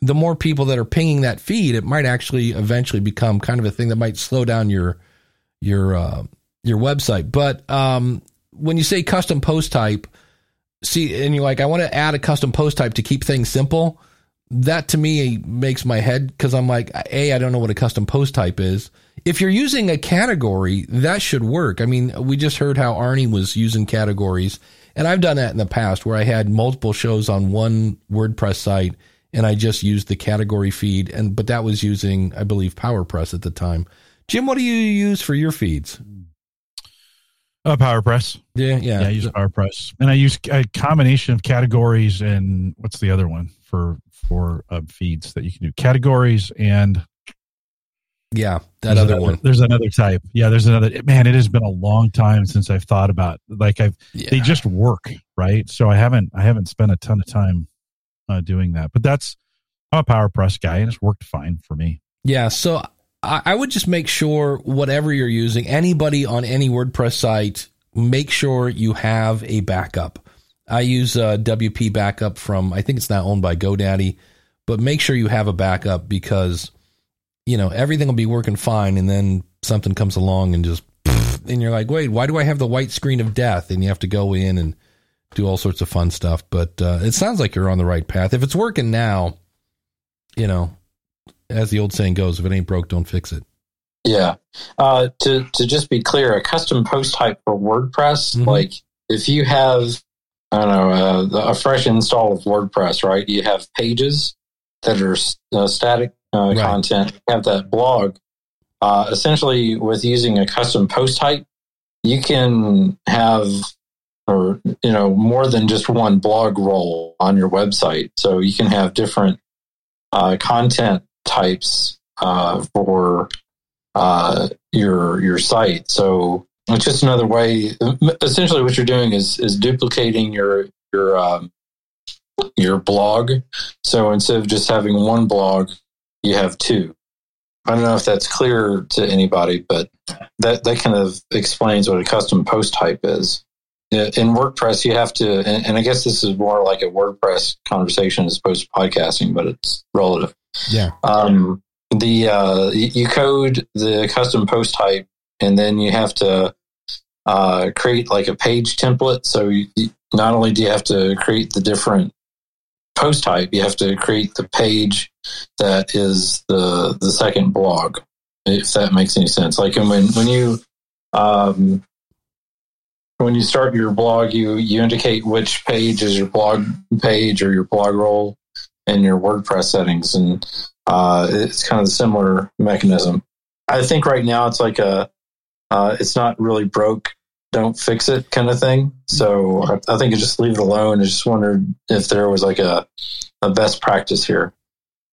the more people that are pinging that feed, it might actually eventually become kind of a thing that might slow down your your uh, your website. But um, when you say custom post type, see, and you're like, I want to add a custom post type to keep things simple. That to me makes my head because I'm like, a, I don't know what a custom post type is. If you're using a category, that should work. I mean, we just heard how Arnie was using categories, and I've done that in the past where I had multiple shows on one WordPress site and I just used the category feed and but that was using I believe PowerPress at the time. Jim, what do you use for your feeds? Uh, PowerPress. Yeah, yeah. Yeah, I use PowerPress, and I use a combination of categories and what's the other one for for uh, feeds that you can do? Categories and yeah, that there's other another- one. There's another type. Yeah, there's another. Man, it has been a long time since I've thought about like I've Yeah. they just work right. So I haven't I haven't spent a ton of time uh, doing that. But that's I'm a power press guy, and it's worked fine for me. Yeah, so I, I would just make sure whatever you're using, anybody on any WordPress site, make sure you have a backup. I use uh, WP backup from I think it's now owned by GoDaddy, but make sure you have a backup because you know everything will be working fine, and then something comes along and just and you're like, wait, why do I have the white screen of death? And you have to go in and do all sorts of fun stuff. But uh, it sounds like you're on the right path. If it's working now, you know, as the old saying goes, if it ain't broke, don't fix it. Yeah. Uh, to to just be clear, a custom post type for WordPress, Mhm. like if you have, I don't know, uh, a fresh install of WordPress, right? You have pages that are uh, static uh, Right. content. You have that blog. Uh, essentially, with using a custom post type, you can have, or you know, more than just one blog roll on your website. So you can have different uh, content types uh, for uh, your your site. So it's just another way. Essentially, what you're doing is is duplicating your your um, your blog. So instead of just having one blog, you have two. I don't know if that's clear to anybody, but that that kind of explains what a custom post type is. In WordPress, you have to, and, and I guess this is more like a WordPress conversation as opposed to podcasting, but it's relative Yeah. um, the uh, you code the custom post type, and then you have to uh, create like a page template. So you- not only do you have to create the different post type, you have to create the page that is the the second blog. If that makes any sense, like and when when you um, when you start your blog, you you indicate which page is your blog page or your blog roll in your WordPress settings, and uh, it's kind of a similar mechanism. I think right now it's like a, uh, it's not really broke, don't fix it kind of thing. So I, I think you just leave it alone. I just wondered if there was like a, a best practice here.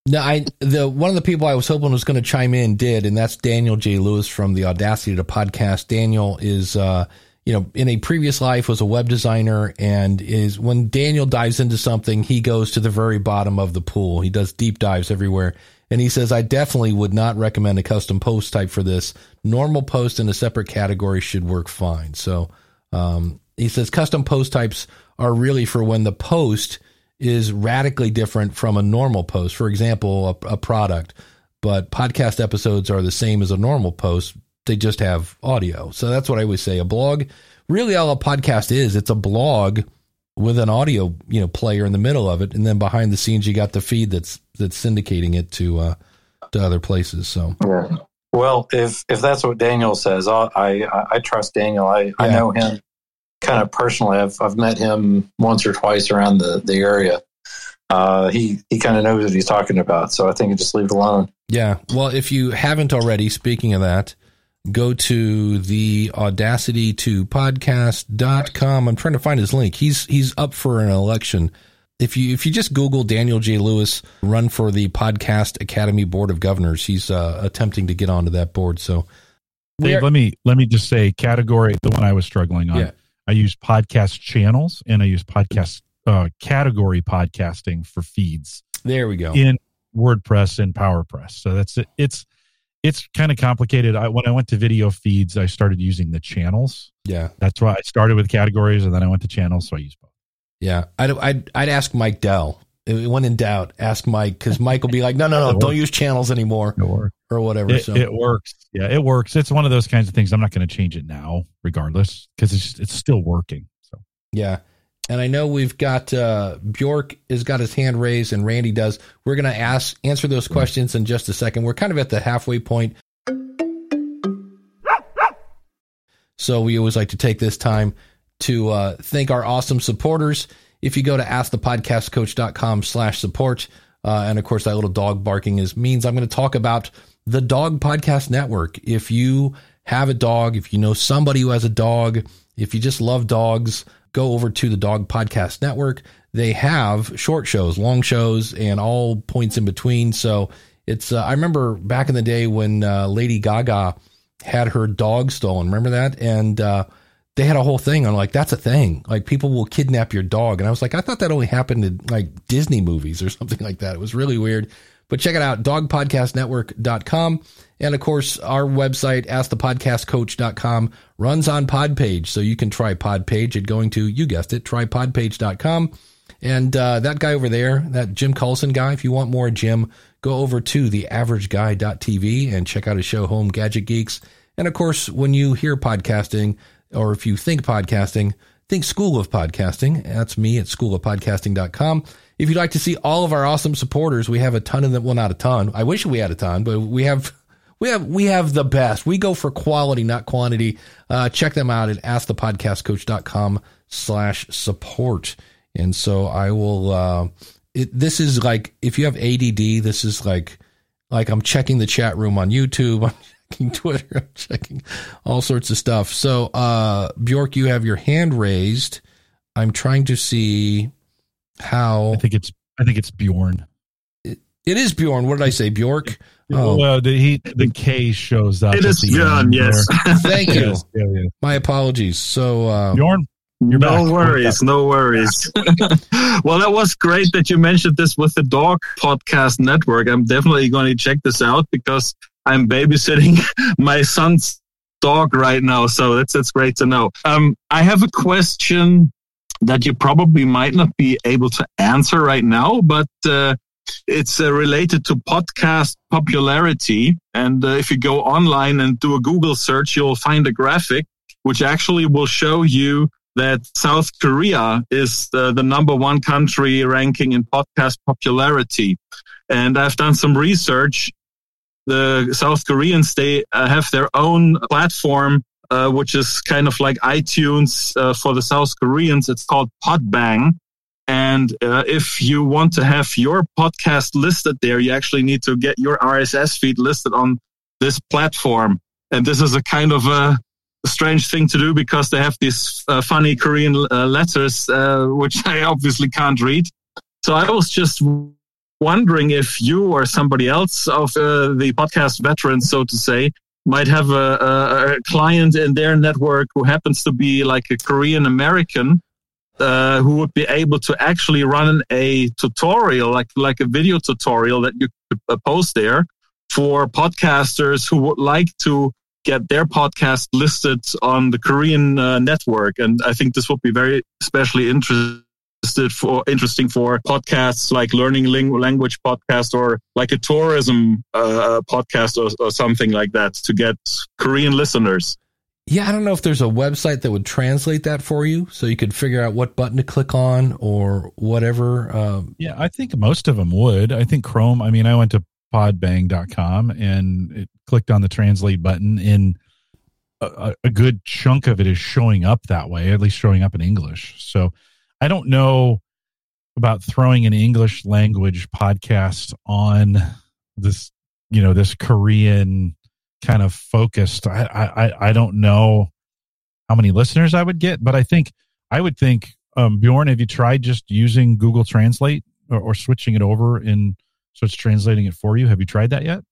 No, I the one of the people I was hoping was going to chime in did, and that's Daniel J. Lewis from the Audacity to Podcast. Daniel is, uh, you know, in a previous life was a web designer, and is when Daniel dives into something, he goes to the very bottom of the pool. He does deep dives everywhere, and he says, "I definitely would not recommend a custom post type for this. Normal post in a separate category should work fine." So um, he says custom post types are really for when the post is radically different from a normal post. For example, a, a product, but podcast episodes are the same as a normal post. They just have audio. So that's what I always say. A blog, really, all a podcast is. It's a blog with an audio, you know, player in the middle of it, and then behind the scenes, you got the feed that's that's syndicating it to uh, to other places. So Yeah. Well, if if that's what Daniel says, I I I trust Daniel. I, I know him kind of personally. I've I've met him once or twice around the the area. Uh, he he kind of knows what he's talking about, so I think I just leave it alone. Yeah. Well, if you haven't already, speaking of that, go to the audacity to podcast.com. I'm trying to find his link. He's he's up for an election if you if you just Google Daniel J. Lewis run for the Podcast Academy Board of Governors, he's uh, attempting to get onto that board. So, Dave, We're- let me let me just say category the one I was struggling on. Yeah. I use podcast channels and I use podcast uh, category podcasting for feeds there we go. in WordPress and PowerPress. So that's it. It's it's kind of complicated. I, when I went to video feeds, I started using the channels. Yeah, That's why I started with categories and then I went to channels. So I use both. yeah. I'd I'd, I'd ask Mike Dell. When in doubt, ask Mike because Mike will be like, no, no, no, don't use channels anymore or whatever. It, so it works. Yeah, it works. It's one of those kinds of things. I'm not going to change it now, regardless, because it's it's still working. So Yeah. And I know we've got uh, Bjork has got his hand raised and Randy does. We're going to ask answer those questions in just a second. We're kind of at the halfway point. So we always like to take this time to uh, thank our awesome supporters. If you go to askthepodcastcoach.com slash support, uh, and of course that little dog barking is means I'm going to talk about the Dog Podcast Network. If you have a dog, if you know somebody who has a dog, if you just love dogs, go over to the Dog Podcast Network. They have short shows, long shows, and all points in between. So it's, uh, I remember back in the day when uh, Lady Gaga had her dog stolen. Remember that? And uh, they had a whole thing on like, that's a thing. Like people will kidnap your dog. And I was like, I thought that only happened in like Disney movies or something like that. It was really weird. But check it out, dogpodcastnetwork.com. And of course, our website, askthepodcastcoach.com, runs on Podpage. So you can try Podpage at going to, you guessed it, trypodpage.com. And uh, that guy over there, that Jim Collison guy, if you want more Jim, go over to theaverageguy.tv and check out his show, Home Gadget Geeks. And of course, when you hear podcasting, or if you think podcasting, think School of Podcasting. That's me at schoolofpodcasting.com. If you'd like to see all of our awesome supporters, we have a ton of them. Well, not a ton. I wish we had a ton, but we have we have we have the best. We go for quality, not quantity. Uh, check them out at askthepodcastcoach.com slash support. And so I will uh it, this is like if you have ADD, this is like like I'm checking the chat room on YouTube, I'm checking Twitter, I'm checking all sorts of stuff. So uh Bjork, you have your hand raised. I'm trying to see how I think it's I think it's Bjorn. it is Bjorn. What did I say? Bjork? Oh. Well, the he the K shows up. It at is the Björn, yes. Thank you. Yes, yeah, yeah. My apologies. So uh Bjorn, You're no back. worries, no worries. well, that was great that you mentioned this with the Dog Podcast Network. I'm definitely going to check this out because I'm babysitting my son's dog right now. So that's that's great to know. Um, I have a question that you probably might not be able to answer right now, but uh, it's uh, related to podcast popularity. And uh, if you go online and do a Google search, you'll find a graphic which actually will show you that South Korea is the, the number one country ranking in podcast popularity. And I've done some research. The South Koreans, they uh, have their own platform, uh, which is kind of like iTunes uh, for the South Koreans. It's called Podbbang. And uh, if you want to have your podcast listed there, you actually need to get your RSS feed listed on this platform. And this is a kind of a, strange thing to do because they have these uh, funny Korean uh, letters, uh, which I obviously can't read. So I was just wondering if you or somebody else of the podcast veterans, so to say, might have a, a, client in their network who happens to be like a Korean American. Uh, who would be able to actually run a tutorial, like like a video tutorial that you could uh, post there for podcasters who would like to get their podcast listed on the Korean uh, network. And I think this would be very especially interested for interesting for podcasts like learning ling- language podcast or like a tourism uh, podcast or, or something like that to get Korean listeners. Yeah, I don't know if there's a website that would translate that for you, so you could figure out what button to click on or whatever. Um, Yeah, I think most of them would. I think Chrome, I mean, I went to podbbang.com and it clicked on the translate button and a, a good chunk of it is showing up that way, at least showing up in English. So I don't know about throwing an English language podcast on this, you know, this Korean kind of focused. I, I, I don't know how many listeners I would get, but I think I would think um, Bjorn, have you tried just using Google Translate or, or switching it over in so it's translating it for you? Have you tried that yet?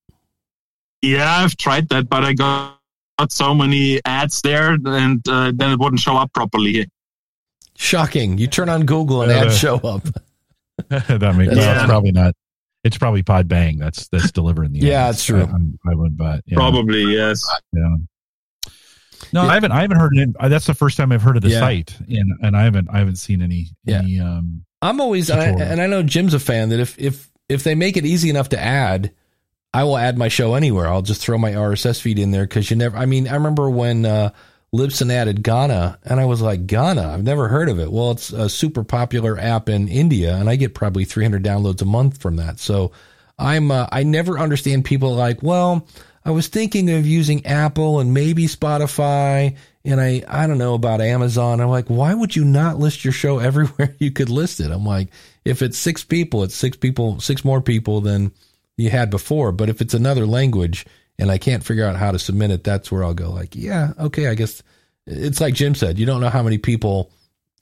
Yeah, I've tried that, but I got, got so many ads there, and uh, then it wouldn't show up properly. Shocking! You turn on Google and Uh, ads show up. that makes well, Yeah. it's probably not. It's probably Podbbang that's that's delivering the. Yeah, ads. it's true. I, I'm- would bet. Yeah. Probably, yes. Yeah. No, I haven't. I haven't heard it. That's the first time I've heard of the Yeah. site, and and I haven't. I haven't seen any. Yeah. Any. Um. I'm always, and I, and I know Jim's a fan that if if if they make it easy enough to add, I will add my show anywhere. I'll just throw my RSS feed in there because you never. I mean, I remember when uh, Libsyn added Gaana, and I was like, Gaana, I've never heard of it. Well, it's a super popular app in India, and I get probably 300 downloads a month from that. So I'm uh, I never understand people like, well, I was thinking of using Apple and maybe Spotify, and I I don't know about Amazon. I'm like, why would you not list your show everywhere you could list it? I'm like, if it's six people, it's six people, six more people than you had before. But if it's another language and I can't figure out how to submit it, that's where I'll go. Like, yeah, okay, I guess it's like Jim said. You don't know how many people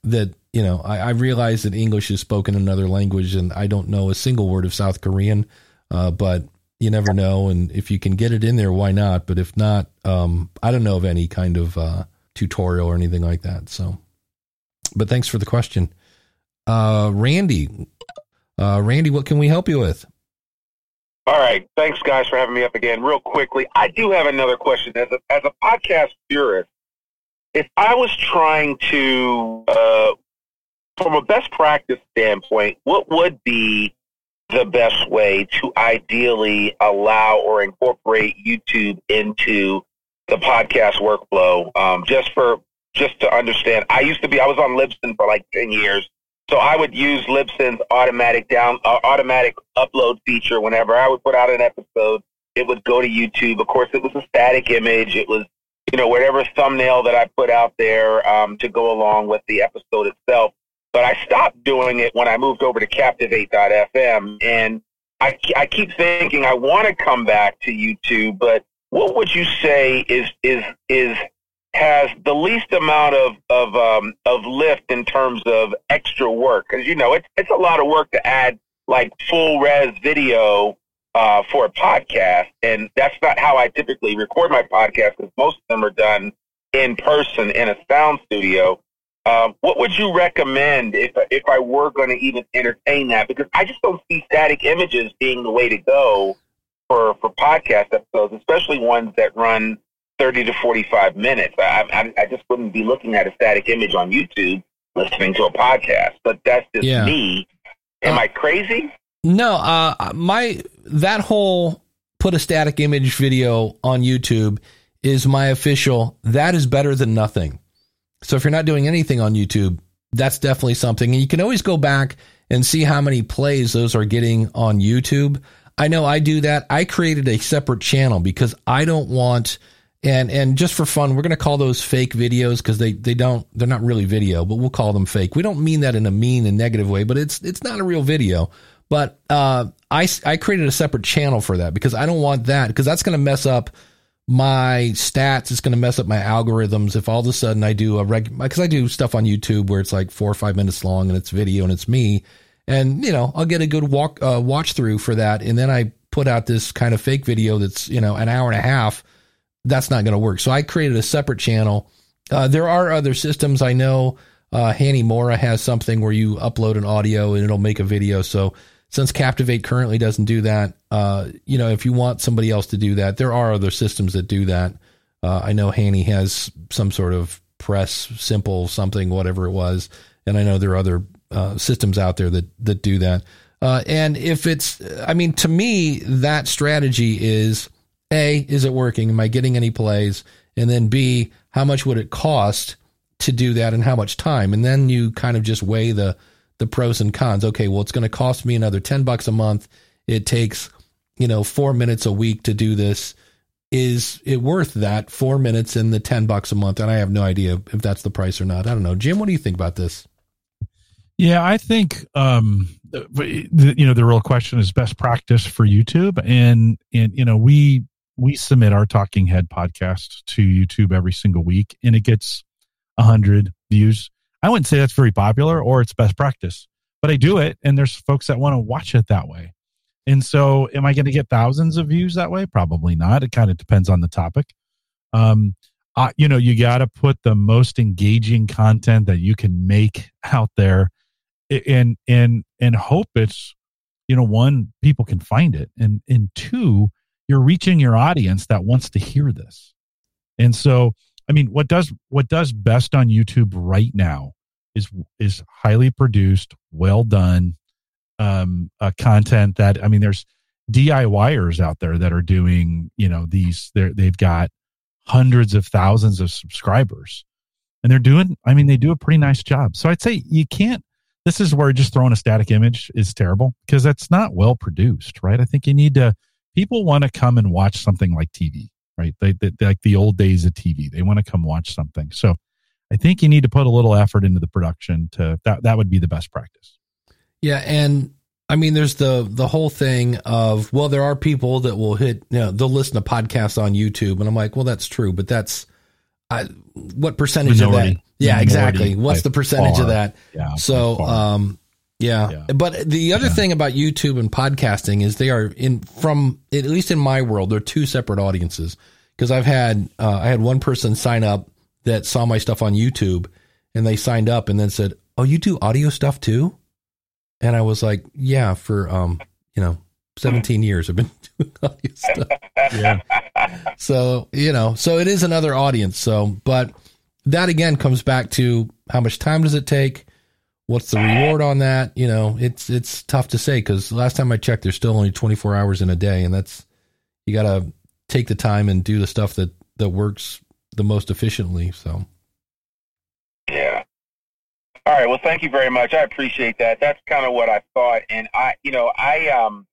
that you know. I, I realize that English is spoken in another language, and I don't know a single word of South Korean. Uh, but you never know, and if you can get it in there, why not? But if not, um, I don't know of any kind of uh, tutorial or anything like that. So, but thanks for the question, uh, Randy. Uh, Randy, what can we help you with? All right. Thanks, guys, for having me up again. Real quickly, I do have another question. As a, as a podcast purist, if I was trying to, uh, from a best practice standpoint, what would be the best way to ideally allow or incorporate YouTube into the podcast workflow? Um, just for just to understand, I used to be I was on Libsyn for like ten years. So I would use Libsyn's automatic down, uh, automatic upload feature. Whenever I would put out an episode, it would go to YouTube. Of course, it was a static image. It was, you know, whatever thumbnail that I put out there um, to go along with the episode itself. But I stopped doing it when I moved over to Captivate.fm, and I, I keep thinking I want to come back to YouTube. But what would you say is is is has the least amount of of um, of lift in terms of extra work because you know it's it's a lot of work to add like full res video uh, for a podcast, and that's not how I typically record my podcast because most of them are done in person in a sound studio. Um, what would you recommend if if I were going to even entertain that? Because I just don't see static images being the way to go for for podcast episodes, especially ones that run 30 to 45 minutes. I, I, I just wouldn't be looking at a static image on YouTube listening to a podcast, but that's just Yeah. me. Am Uh, I crazy? No, uh, my that whole put a static image video on YouTube is my official. That is better than nothing. So if you're not doing anything on YouTube, that's definitely something. And you can always go back and see how many plays those are getting on YouTube. I know I do that. I created a separate channel because I don't want and and just for fun, we're going to call those fake videos because they they don't they're not really video, but we'll call them fake. We don't mean that in a mean and negative way, but it's it's not a real video. But uh, I I created a separate channel for that because I don't want that because that's going to mess up my stats. It's going to mess up my algorithms if all of a sudden I do a reg because I do stuff on YouTube where it's like four or five minutes long and it's video and it's me, and you know I'll get a good walk uh, watch through for that, and then I put out this kind of fake video that's you know an hour and a half. That's not going to work. So I created a separate channel. Uh, there are other systems I know. Uh, Hanny Mora has something where you upload an audio and it'll make a video. So since Captivate currently doesn't do that, uh, you know, if you want somebody else to do that, there are other systems that do that. Uh, I know Hanny has some sort of press simple something, whatever it was, and I know there are other uh, systems out there that that do that. Uh, and if it's, I mean, to me, that strategy is a, is it working? Am I getting any plays? And then B, how much would it cost to do that and how much time? And then you kind of just weigh the the pros and cons. Okay, well, it's going to cost me another 10 bucks a month. It takes, you know, 4 minutes a week to do this. Is it worth that 4 minutes and the 10 bucks a month? And I have no idea if that's the price or not. I don't know. Jim, what do you think about this? Yeah, I think um, you know the real question is best practice for YouTube, and and you know we we submit our Talking Head podcast to YouTube every single week, and it gets a hundred views. I wouldn't say that's very popular or it's best practice, but I do it, and there's folks that want to watch it that way. And so, am I going to get thousands of views that way? Probably not. It kind of depends on the topic. Um, you know, you got to put the most engaging content that you can make out there, and and and hope it's, you know, one people can find it, and and two, you're reaching your audience that wants to hear this. And so, I mean, what does what does best on YouTube right now is is highly produced, well done um, uh, content. That I mean, there's DIYers out there that are doing, you know, these. They they've got hundreds of thousands of subscribers, and they're doing. I mean, they do a pretty nice job. So I'd say you can't. This is where just throwing a static image is terrible because that's not well produced, right? I think you need to. People want to come and watch something like TV right? They, they, like the old days of TV. They want to come watch something. So I think you need to put a little effort into the production to that. That would be the best practice. Yeah, and I mean, there's the the whole thing of well, there are people that will hit. You know, they'll listen to podcasts on YouTube, and I'm like, well, that's true, but that's I, what percentage Minority. of that? Yeah, exactly. What's the percentage far. of that? Yeah. So, um, yeah. Yeah. But the other Yeah. thing about YouTube and podcasting is they are in from at least in my world, they're two separate audiences. Because I've had uh, I had one person sign up that saw my stuff on YouTube, and they signed up and then said, "Oh, you do audio stuff too?" And I was like, "Yeah, for um, you know, seventeen years I've been doing audio stuff." yeah. So, you know, so it is another audience. So, but that again comes back to how much time does it take? What's the reward on that? You know, it's it's tough to say because last time I checked, there's still only 24 hours in a day, and that's you got to take the time and do the stuff that that works the most efficiently. So, Yeah. All right. Well, thank you very much. I appreciate that. That's kind of what I thought, and I, you know, I, um,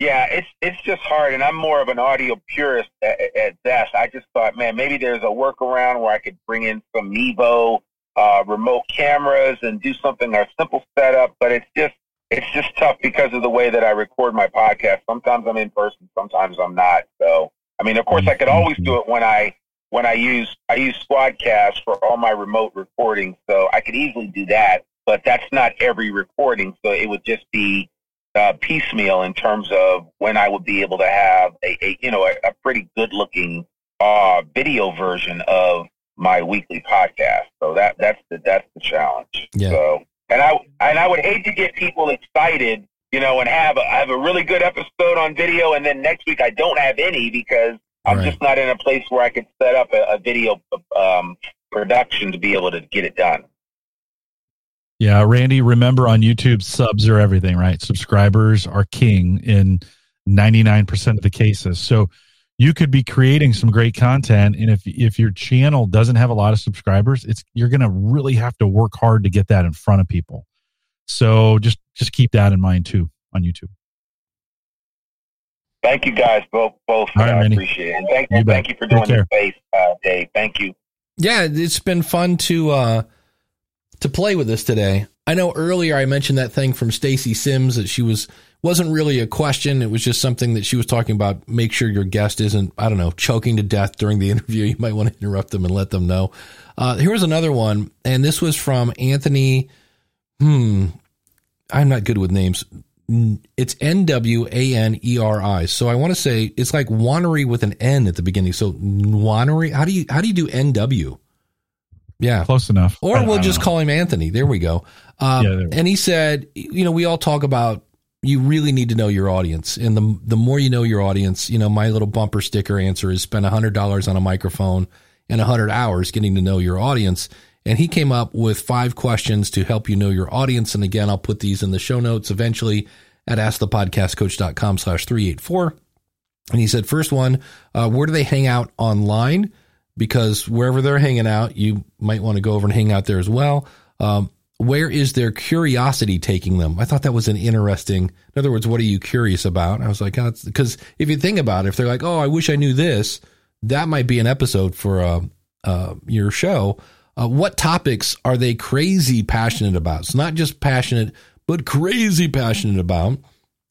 yeah, it's it's just hard, and I'm more of an audio purist at, at best. I just thought, man, maybe there's a workaround where I could bring in some Mevo uh, remote cameras and do something a simple setup, but it's just it's just tough because of the way that I record my podcast. Sometimes I'm in person, sometimes I'm not. So, I mean, of course, I could always do it when I when I use I use Squadcast for all my remote recording, so I could easily do that. But that's not every recording, so it would just be uh, piecemeal in terms of when I would be able to have a, a you know a, a pretty good looking uh, video version of my weekly podcast. So that that's the that's the challenge. Yeah. So and I and I would hate to get people excited, you know, and have a, have a really good episode on video, and then next week I don't have any because I'm Right. just not in a place where I could set up a, a video um, production to be able to get it done. Yeah, Randy, remember on YouTube, subs are everything, right? Subscribers are king in 99% of the cases. So you could be creating some great content and if if your channel doesn't have a lot of subscribers, it's you're going to really have to work hard to get that in front of people. So just just keep that in mind too on YouTube. Thank you guys both both. for All right, that. I appreciate it. Thank You you, thank you for doing care. this space, uh, Dave. Thank you. yeah, it's been fun to uh to play with this today. I know earlier I mentioned that thing from Stacy Sims that she was wasn't really a question. It was just something that she was talking about. Make sure your guest isn't, I don't know, choking to death during the interview. You might want to interrupt them and let them know. Uh, here was another one, and this was from Anthony. Hmm, I'm not good with names. It's N W A N E R I. So I want to say it's like Wanery with an N at the beginning. So Wanery. How do you how do you do N W? Yeah, Close enough. or I- I we'll don't just know. call him Anthony. There we go. Um, Yeah, there and he said, you know, we all talk about you really need to know your audience, and the the more you know your audience, you know, my little bumper sticker answer is spend hundred dollars on a microphone and hundred hours getting to know your audience. And he came up with five questions to help you know your audience. And again, I'll put these in the show notes eventually at askthepodcastcoach.com slash 384. And he said, first one, uh, where do they hang out online? Because wherever they're hanging out, you might want to go over and hang out there as well. Um, where is their curiosity taking them? I thought that was an interesting. In other words, what are you curious about? I was like, oh, because if you think about it, if they're like, oh, I wish I knew this, that might be an episode for uh, uh, your show. Uh, what topics are they crazy passionate about? It's not just passionate, but crazy passionate about.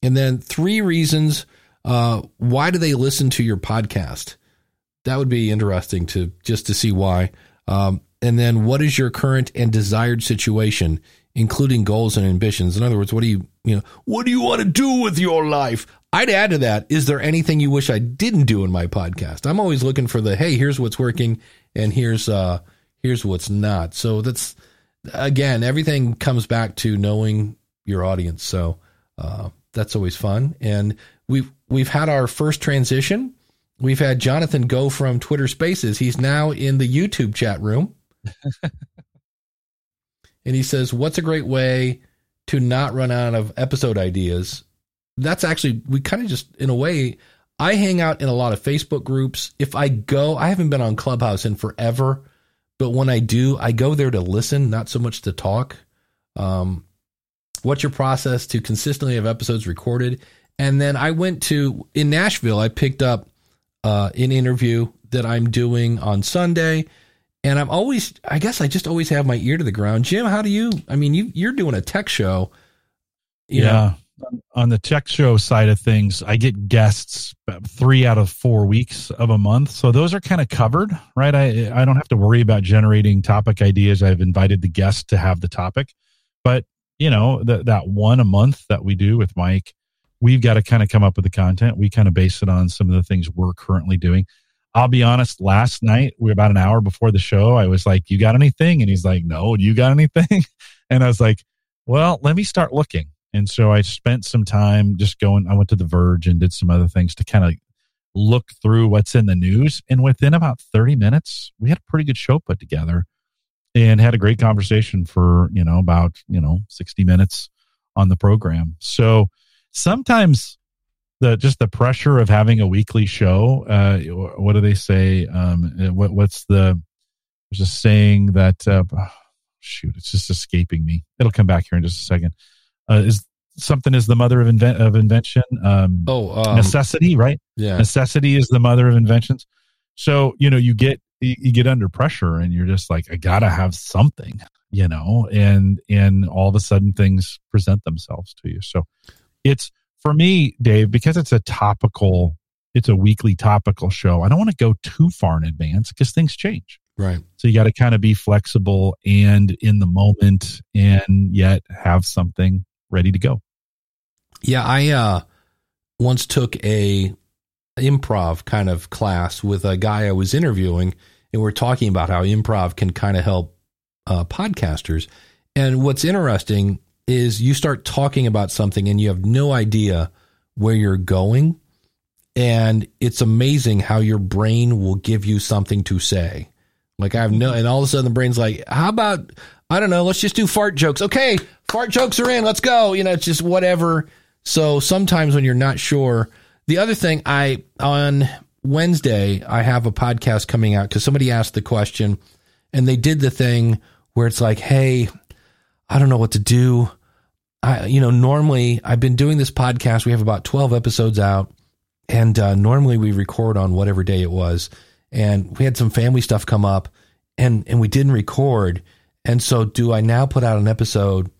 And then three reasons uh, why do they listen to your podcast? That would be interesting to just to see why. Um, and then what is your current and desired situation, including goals and ambitions? In other words, what do you, you know, what do you want to do with your life? I'd add to that, is there anything you wish I didn't do in my podcast? I'm always looking for the, hey, here's what's working and here's, uh, here's what's not. So that's, again, everything comes back to knowing your audience. So, uh, that's always fun. And we've, we've had our first transition. We've had Jonathan go from Twitter Spaces. He's now in the YouTube chat room. And he says, What's a great way to not run out of episode ideas? That's actually, we kind of just, in a way, I hang out in a lot of Facebook groups. If I go, I haven't been on Clubhouse in forever, but when I do, I go there to listen, not so much to talk. Um, what's your process to consistently have episodes recorded? And then I went to, in Nashville, I picked up uh, an interview that I'm doing on Sunday and I'm always, I guess I just always have my ear to the ground. Jim, how do you, I mean, you, you're doing a tech show. Yeah. Know. On the tech show side of things, I get guests three out of four weeks of a month. So those are kind of covered, right? I, I don't have to worry about generating topic ideas. I've invited the guest to have the topic, but you know, that that one a month that we do with Mike, we've got to kind of come up with the content. We kind of base it on some of the things we're currently doing. I'll be honest, last night, we were about an hour before the show. I was like, You got anything? And he's like, No, you got anything? And I was like, Well, let me start looking. And so I spent some time just going, I went to The Verge and did some other things to kind of look through what's in the news. And within about 30 minutes, we had a pretty good show put together and had a great conversation for, you know, about, you know, 60 minutes on the program. So sometimes the just the pressure of having a weekly show. Uh, what do they say? Um, what what's the there's a saying that uh, shoot, it's just escaping me. It'll come back here in just a second. Uh, is something is the mother of invent of invention? Um, oh, um, necessity, right? Yeah, necessity is the mother of inventions. So you know you get you get under pressure and you're just like I gotta have something, you know, and and all of a sudden things present themselves to you. So it's for me, Dave, because it's a topical, it's a weekly topical show. I don't want to go too far in advance because things change. Right. So you got to kind of be flexible and in the moment and yet have something ready to go. Yeah, I uh once took a improv kind of class with a guy I was interviewing and we're talking about how improv can kind of help uh, podcasters. And what's interesting is you start talking about something and you have no idea where you're going. And it's amazing how your brain will give you something to say. Like I have no, and all of a sudden the brain's like, how about, I don't know, let's just do fart jokes. Okay, fart jokes are in, let's go. You know, it's just whatever. So sometimes when you're not sure, the other thing I, on Wednesday, I have a podcast coming out because somebody asked the question and they did the thing where it's like, hey, I don't know what to do. I, you know, normally I've been doing this podcast. We have about 12 episodes out, and uh, normally we record on whatever day it was. And we had some family stuff come up, and and we didn't record. And so, do I now put out an episode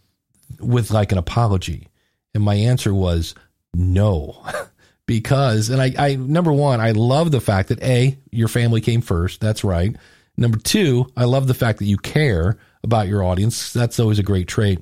with like an apology? And my answer was no, because and I, I number one, I love the fact that a your family came first. That's right. Number two, I love the fact that you care about your audience. That's always a great trait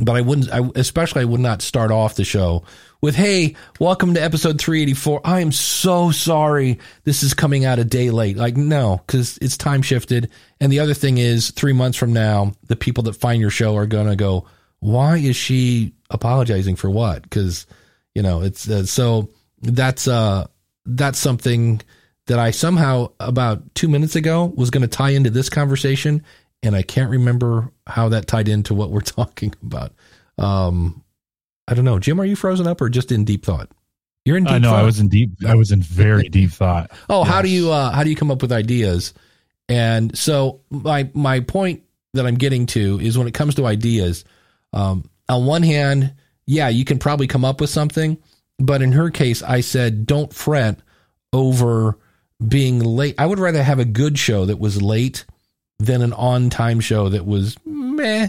but I wouldn't, I, especially I would not start off the show with, Hey, welcome to episode 384. I am so sorry. This is coming out a day late. Like, no, cause it's time shifted. And the other thing is three months from now, the people that find your show are going to go, why is she apologizing for what? Cause you know, it's, uh, so that's, uh, that's something that I somehow about two minutes ago was going to tie into this conversation and I can't remember how that tied into what we're talking about. Um, I don't know, Jim. Are you frozen up or just in deep thought? You're in. Deep I know. Thought? I was in deep. I was in very deep thought. Oh, yes. how do you uh, how do you come up with ideas? And so my my point that I'm getting to is when it comes to ideas. Um, on one hand, yeah, you can probably come up with something, but in her case, I said don't fret over being late. I would rather have a good show that was late than an on time show that was meh.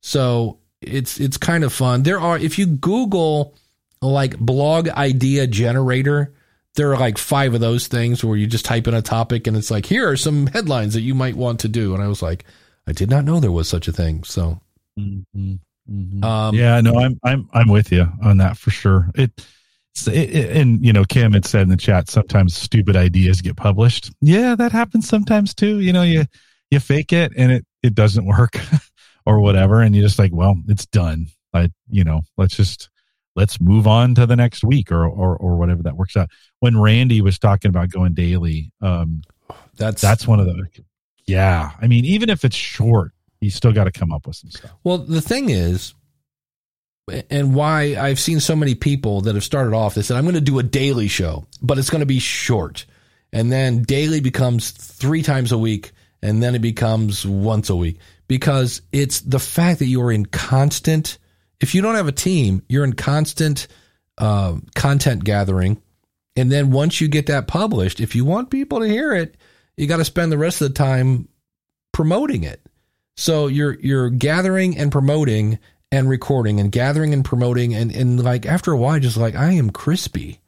So it's it's kind of fun. There are if you Google like blog idea generator, there are like five of those things where you just type in a topic and it's like, here are some headlines that you might want to do. And I was like, I did not know there was such a thing. So, Mm-hmm. Mhm. um, yeah, no, I'm I'm I'm with you on that for sure. It, it, it- and you know, Kim had said in the chat sometimes stupid ideas get published. Yeah, that happens sometimes too. You know, you you fake it and it it doesn't work or whatever, and you're just like, well, it's done. I you know, let's just let's move on to the next week or or or whatever that works out. When Randy was talking about going daily, um, that's, that's one of the yeah. I mean, even if it's short, you still got to come up with some stuff. Well, the thing is, and why I've seen so many people that have started off, they said, I'm going to do a daily show, but it's going to be short. And then daily becomes three times a week, and then it becomes once a week because it's the fact that you're in constant, if you don't have a team, you're in constant uh, content gathering. And then once you get that published, if you want people to hear it, you got to spend the rest of the time promoting it. So you're you're gathering and promoting and recording and gathering and promoting and and like after a while just like I am crispy.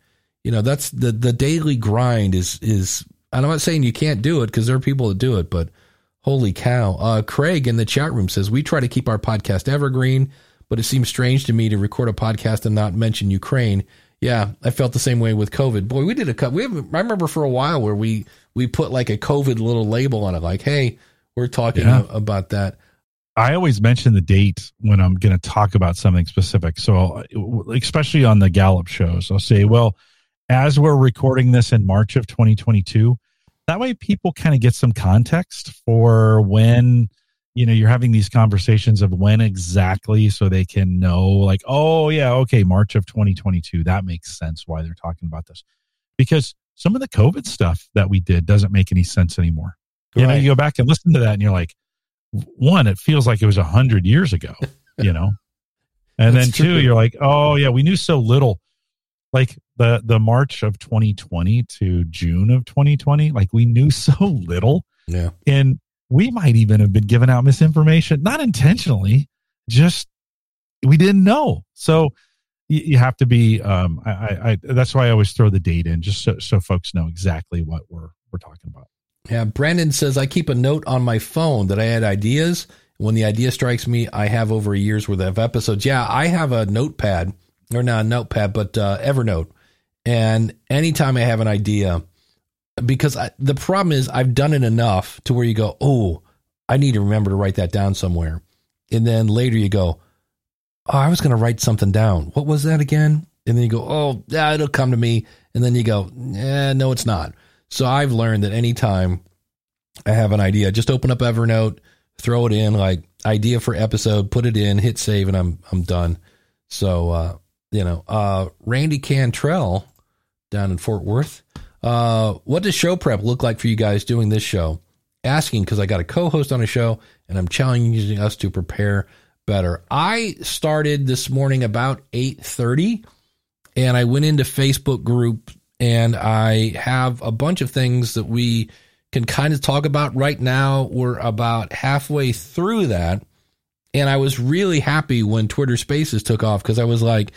You know, that's the the daily grind is is I'm not saying you can't do it because there are people that do it, but holy cow. Uh Craig in the chat room says we try to keep our podcast evergreen, but it seems strange to me to record a podcast and not mention Ukraine. Yeah, I felt the same way with COVID. Boy, we did a cut. We have, I remember for a while where we we put like a COVID little label on it, like, "Hey, we're talking Yeah. about that." I always mention the date when I'm going to talk about something specific. So, I'll- especially on the Gallup shows, I'll say, well, as we're recording this in March of 2022, that way people kind of get some context for when, you know, you're having these conversations of when exactly so they can know, like, oh, yeah, okay, March of 2022. That makes sense why they're talking about this. Because some of the COVID stuff that we did doesn't make any sense anymore. You know, you go back and listen to that and you're like, one, it feels like it was a hundred years ago, you know, and That's then two, true. you're like, oh yeah, we knew so little. Like the the March of 2020 to June of 2020, like we knew so little, Yeah. and we might even have been giving out misinformation, not intentionally, just we didn't know. So you, you have to be. Um, I, I, I that's why I always throw the date in, just so so folks know exactly what we're we're talking about. Yeah, Brandon says I keep a note on my phone that I had ideas. When the idea strikes me, I have over a year's worth of episodes. Yeah, I have a notepad, or not notepad, but uh, Evernote. And anytime I have an idea, because I, the problem is I've done it enough to where you go, oh, I need to remember to write that down somewhere. And then later you go, oh, I was going to write something down. What was that again? And then you go, oh, yeah, it'll come to me. And then you go, eh, no, it's not. So I've learned that anytime I have an idea, just open up Evernote, throw it in, like idea for episode, put it in, hit save, and I'm I'm done. So uh, you know, uh, Randy Cantrell down in Fort Worth. Uh, what does show prep look like for you guys doing this show? Asking because I got a co-host on a show and I'm challenging us to prepare better. I started this morning about eight thirty, and I went into Facebook group and I have a bunch of things that we can kind of talk about right now. We're about halfway through that. And I was really happy when Twitter Spaces took off because I was like,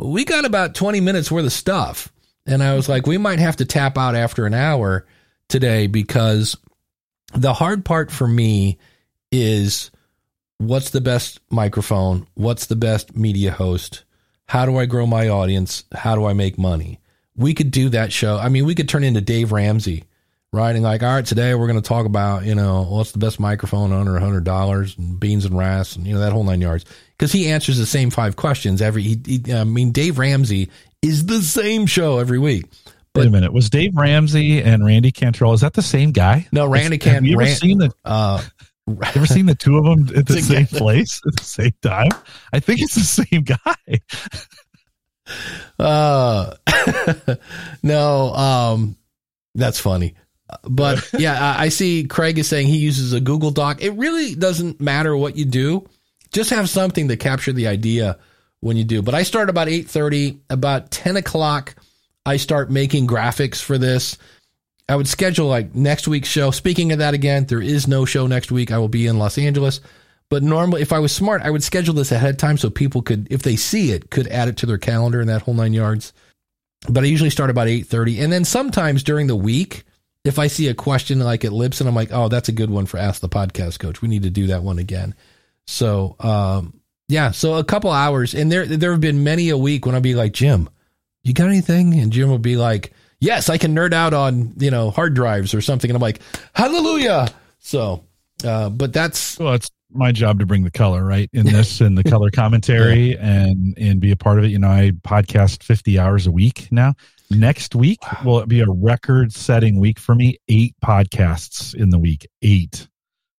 we got about 20 minutes worth of stuff. And I was like, we might have to tap out after an hour today because the hard part for me is what's the best microphone? What's the best media host? How do I grow my audience? How do I make money? We could do that show. I mean, we could turn into Dave Ramsey, right? And like, all right, today we're going to talk about, you know, what's the best microphone under a hundred dollars and beans and rice and, you know, that whole nine yards. Cause he answers the same five questions every, he, he, I mean, Dave Ramsey is the same show every week. Wait a minute. Was Dave Ramsey and Randy Cantrell? Is that the same guy? No, Randy Have you ever seen the uh, ever seen the two of them at the same place at the same time? I think it's the same guy. Uh, no, um, that's funny. But yeah, I see Craig is saying he uses a Google Doc. It really doesn't matter what you do. Just have something to capture the idea when you do. But I start about 8.30, about 10 o'clock, I start making graphics for this. I would schedule like next week's show. Speaking of that again, there is no show next week. I will be in Los Angeles. But normally, if I was smart, I would schedule this ahead of time so people could, if they see it, could add it to their calendar and that whole nine yards. but I usually start about eight thirty, and then sometimes during the week, if I see a question like at Lips and I'm like, oh, that's a good one for Ask the Podcast Coach. We need to do that one again. So, um, yeah, so a couple hours, and there there have been many a week when I'll be like, Jim, you got anything? And Jim will be like, Yes, I can nerd out on you know hard drives or something, and I'm like, Hallelujah. So, uh, but that's well, it's my job to bring the color right in this and the color commentary yeah. and and be a part of it. You know, I podcast 50 hours a week now. Next week wow. will be a record setting week for me. Eight podcasts in the week. Eight.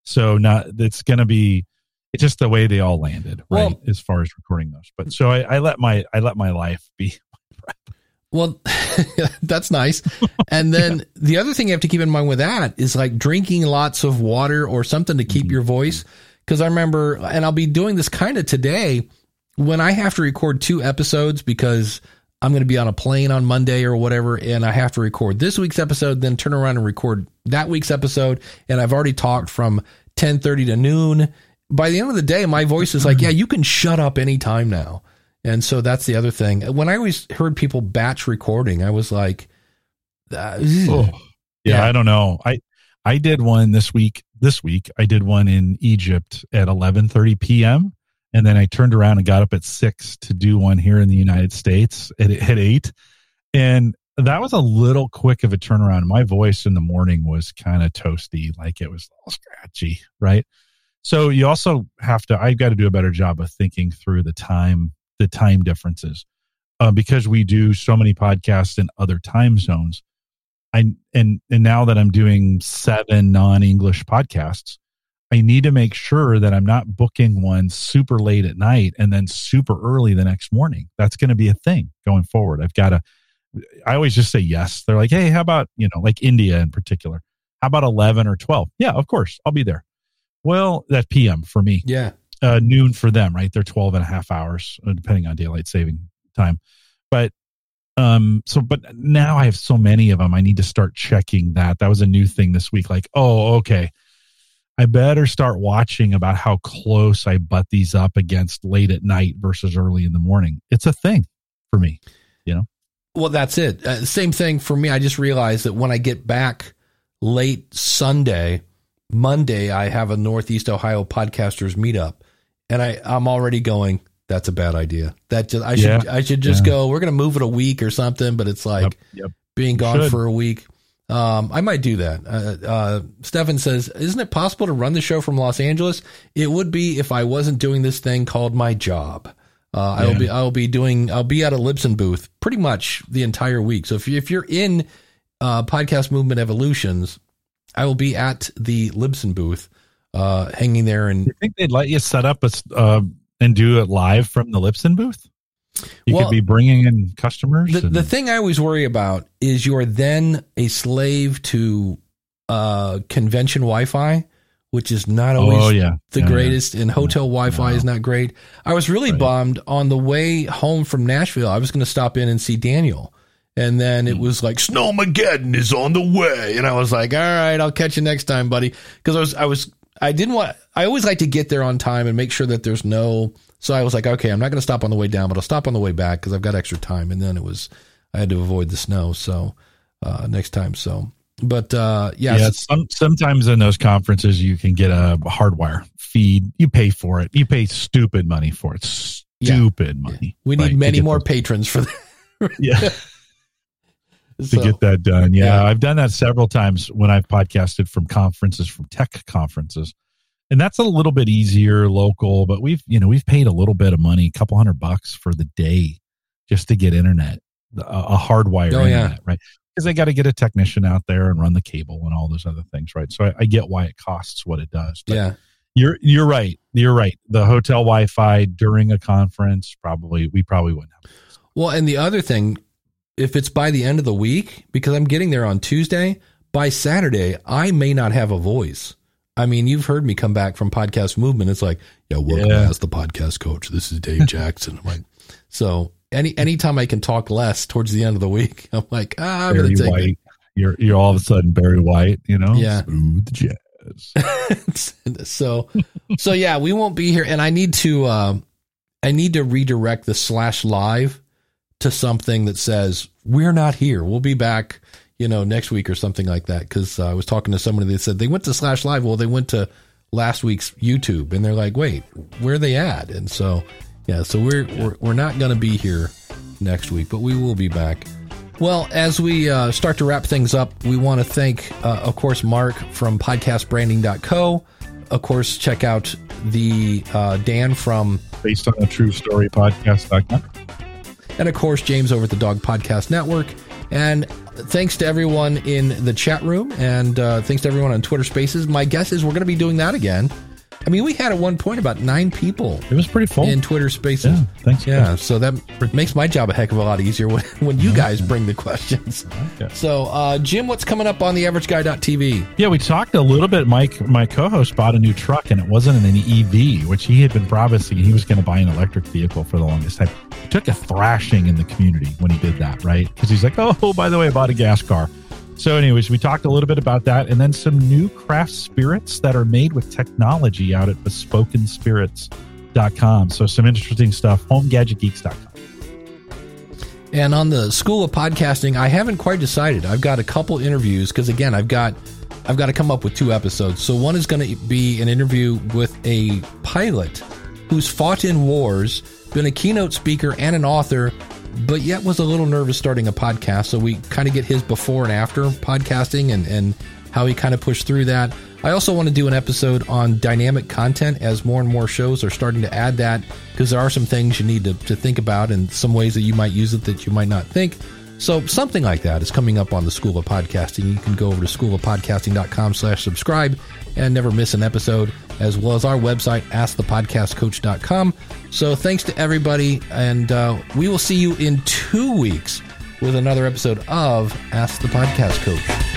So not it's going to be it's just the way they all landed, right? Well, as far as recording those. But so I, I let my I let my life be. Well, that's nice. And then yeah. the other thing you have to keep in mind with that is like drinking lots of water or something to keep mm-hmm. your voice. Because I remember, and I'll be doing this kind of today when I have to record two episodes because I'm going to be on a plane on Monday or whatever, and I have to record this week's episode, then turn around and record that week's episode. And I've already talked from 10:30 to noon. By the end of the day, my voice is like, yeah, you can shut up anytime now. And so that's the other thing. When I always heard people batch recording, I was like, uh, oh, yeah, yeah, I don't know. I I did one this week. This week, I did one in Egypt at 11:30 p.m. And then I turned around and got up at six to do one here in the United States at, at eight. And that was a little quick of a turnaround. My voice in the morning was kind of toasty, like it was all scratchy, right? So you also have to, I've got to do a better job of thinking through the time, the time differences. Uh, because we do so many podcasts in other time zones. I and and now that I'm doing seven non-English podcasts, I need to make sure that I'm not booking one super late at night and then super early the next morning. That's going to be a thing going forward. I've got to, I always just say yes. They're like, hey, how about, you know, like India in particular? How about 11 or 12? Yeah, of course, I'll be there. Well, that PM for me. Yeah. Uh, noon for them, right? They're 12 and a half hours, uh, depending on daylight saving time. But um so but now i have so many of them i need to start checking that that was a new thing this week like oh okay I better start watching about how close I butt these up against late at night versus early in the morning. It's a thing for me, you know? Well, that's it. Uh, same thing for me. I just realized that when I get back late Sunday, Monday, I have a Northeast Ohio podcasters meetup, and I I'm already going. That's a bad idea. That just I should I should just yeah. go. We're gonna move it a week or something, but it's like yep, yep. being gone for a week. Um, I might do that. Uh, uh, Stefan says, "Isn't it possible to run the show from Los Angeles? It would be if I wasn't doing this thing called my job. Uh, yeah. I will be. I will be doing. I'll be at a Libsyn booth pretty much the entire week. So if you, if you're in uh, podcast movement evolutions, I will be at the Libsyn booth, uh, hanging there. And you think they'd let you set up a uh, and do it live from the Libsyn booth? You well, could be bringing in customers. The, and- the thing I always worry about is you're then a slave to uh, convention Wi-Fi, which is not always oh, yeah. the yeah, greatest, yeah. and hotel Wi-Fi no. is not great. I was really right. bummed on the way home from Nashville. I was going to stop in and see Daniel. And then it hmm. was like Snowmageddon is on the way, and I was like, "All right, I'll catch you next time, buddy." Because I was, I was, I didn't want. I always like to get there on time and make sure that there's no so I was like, okay, I'm not going to stop on the way down, but I'll stop on the way back because I've got extra time. And then it was, I had to avoid the snow. So uh, next time. So, but uh, yeah. yeah some, sometimes in those conferences, you can get a hardwire feed. You pay for it. You pay stupid money for it. Stupid yeah. money. Yeah. We need right, many more those. patrons for that. yeah. to so, get that done. Yeah, yeah, I've done that several times when I've podcasted from conferences, from tech conferences and that's a little bit easier local but we've you know we've paid a little bit of money a couple hundred bucks for the day just to get internet a, a hardwired oh, internet yeah. right? Because they got to get a technician out there and run the cable and all those other things right? So i, I get why it costs what it does but yeah. you're you're right you're right. The hotel wi-fi during a conference probably we probably wouldn't have well and the other thing if it's by the end of the week because i'm getting there on tuesday by saturday i may not have a voice I mean, you've heard me come back from podcast movement. It's like, yeah, welcome yeah. as the podcast coach. This is Dave Jackson. I'm like, so any anytime I can talk less towards the end of the week, I'm like, ah, I'm Barry White. It. You're you're all of a sudden Barry White, you know? Yeah. Smooth jazz. so so yeah, we won't be here, and I need to um, I need to redirect the slash live to something that says we're not here. We'll be back, you know, next week or something like that. Because uh, I was talking to somebody that said they went to slash live. Well, they went to last week's YouTube, and they're like, wait, where are they at? And so, yeah, so we're we're, we're not going to be here next week, but we will be back. Well, as we uh, start to wrap things up, we want to thank, uh, of course, Mark from podcastbranding.co. Of course, check out the uh, Dan from Based on a true story podcast.com. and of course James over at the Dog Podcast Network. And thanks to everyone in the chat room, and uh, thanks to everyone on Twitter Spaces. My guess is we're going to be doing that again. I mean, we had at one point about nine people It was pretty full. in Twitter Spaces. Yeah, thanks, Yeah, guys. so that makes my job a heck of a lot easier when, when you guys bring the questions. Okay. So, uh, Jim, what's coming up on the AverageGuy.tv? Yeah, we talked a little bit. Mike, my co-host, bought a new truck, and it wasn't an EV, which he had been promising he was going to buy an electric vehicle for the longest time. He took a thrashing in the community when he did that, right? Because he's like, "Oh, by the way, I bought a gas car." So, anyways, we talked a little bit about that, and then some new craft spirits that are made with technology out at bespokenspirits.com. So, some interesting stuff. HomeGadgetGeeks.com. And on the School of Podcasting, I haven't quite decided. I've got a couple interviews because again, I've got I've got to come up with two episodes. So one is going to be an interview with a pilot who's fought in wars, been a keynote speaker and an author, but yet was a little nervous starting a podcast. So we kind of get his before and after podcasting and and how he kind of pushed through that. I also want to do an episode on dynamic content as more and more shows are starting to add that because there are some things you need to, to think about and some ways that you might use it that you might not think. So something like that is coming up on the School of Podcasting. You can go over to schoolofpodcasting.com slash subscribe and never miss an episode, as well as our website, askthepodcastcoach.com. So thanks to everybody, and uh, we will see you in two weeks with another episode of Ask the Podcast Coach.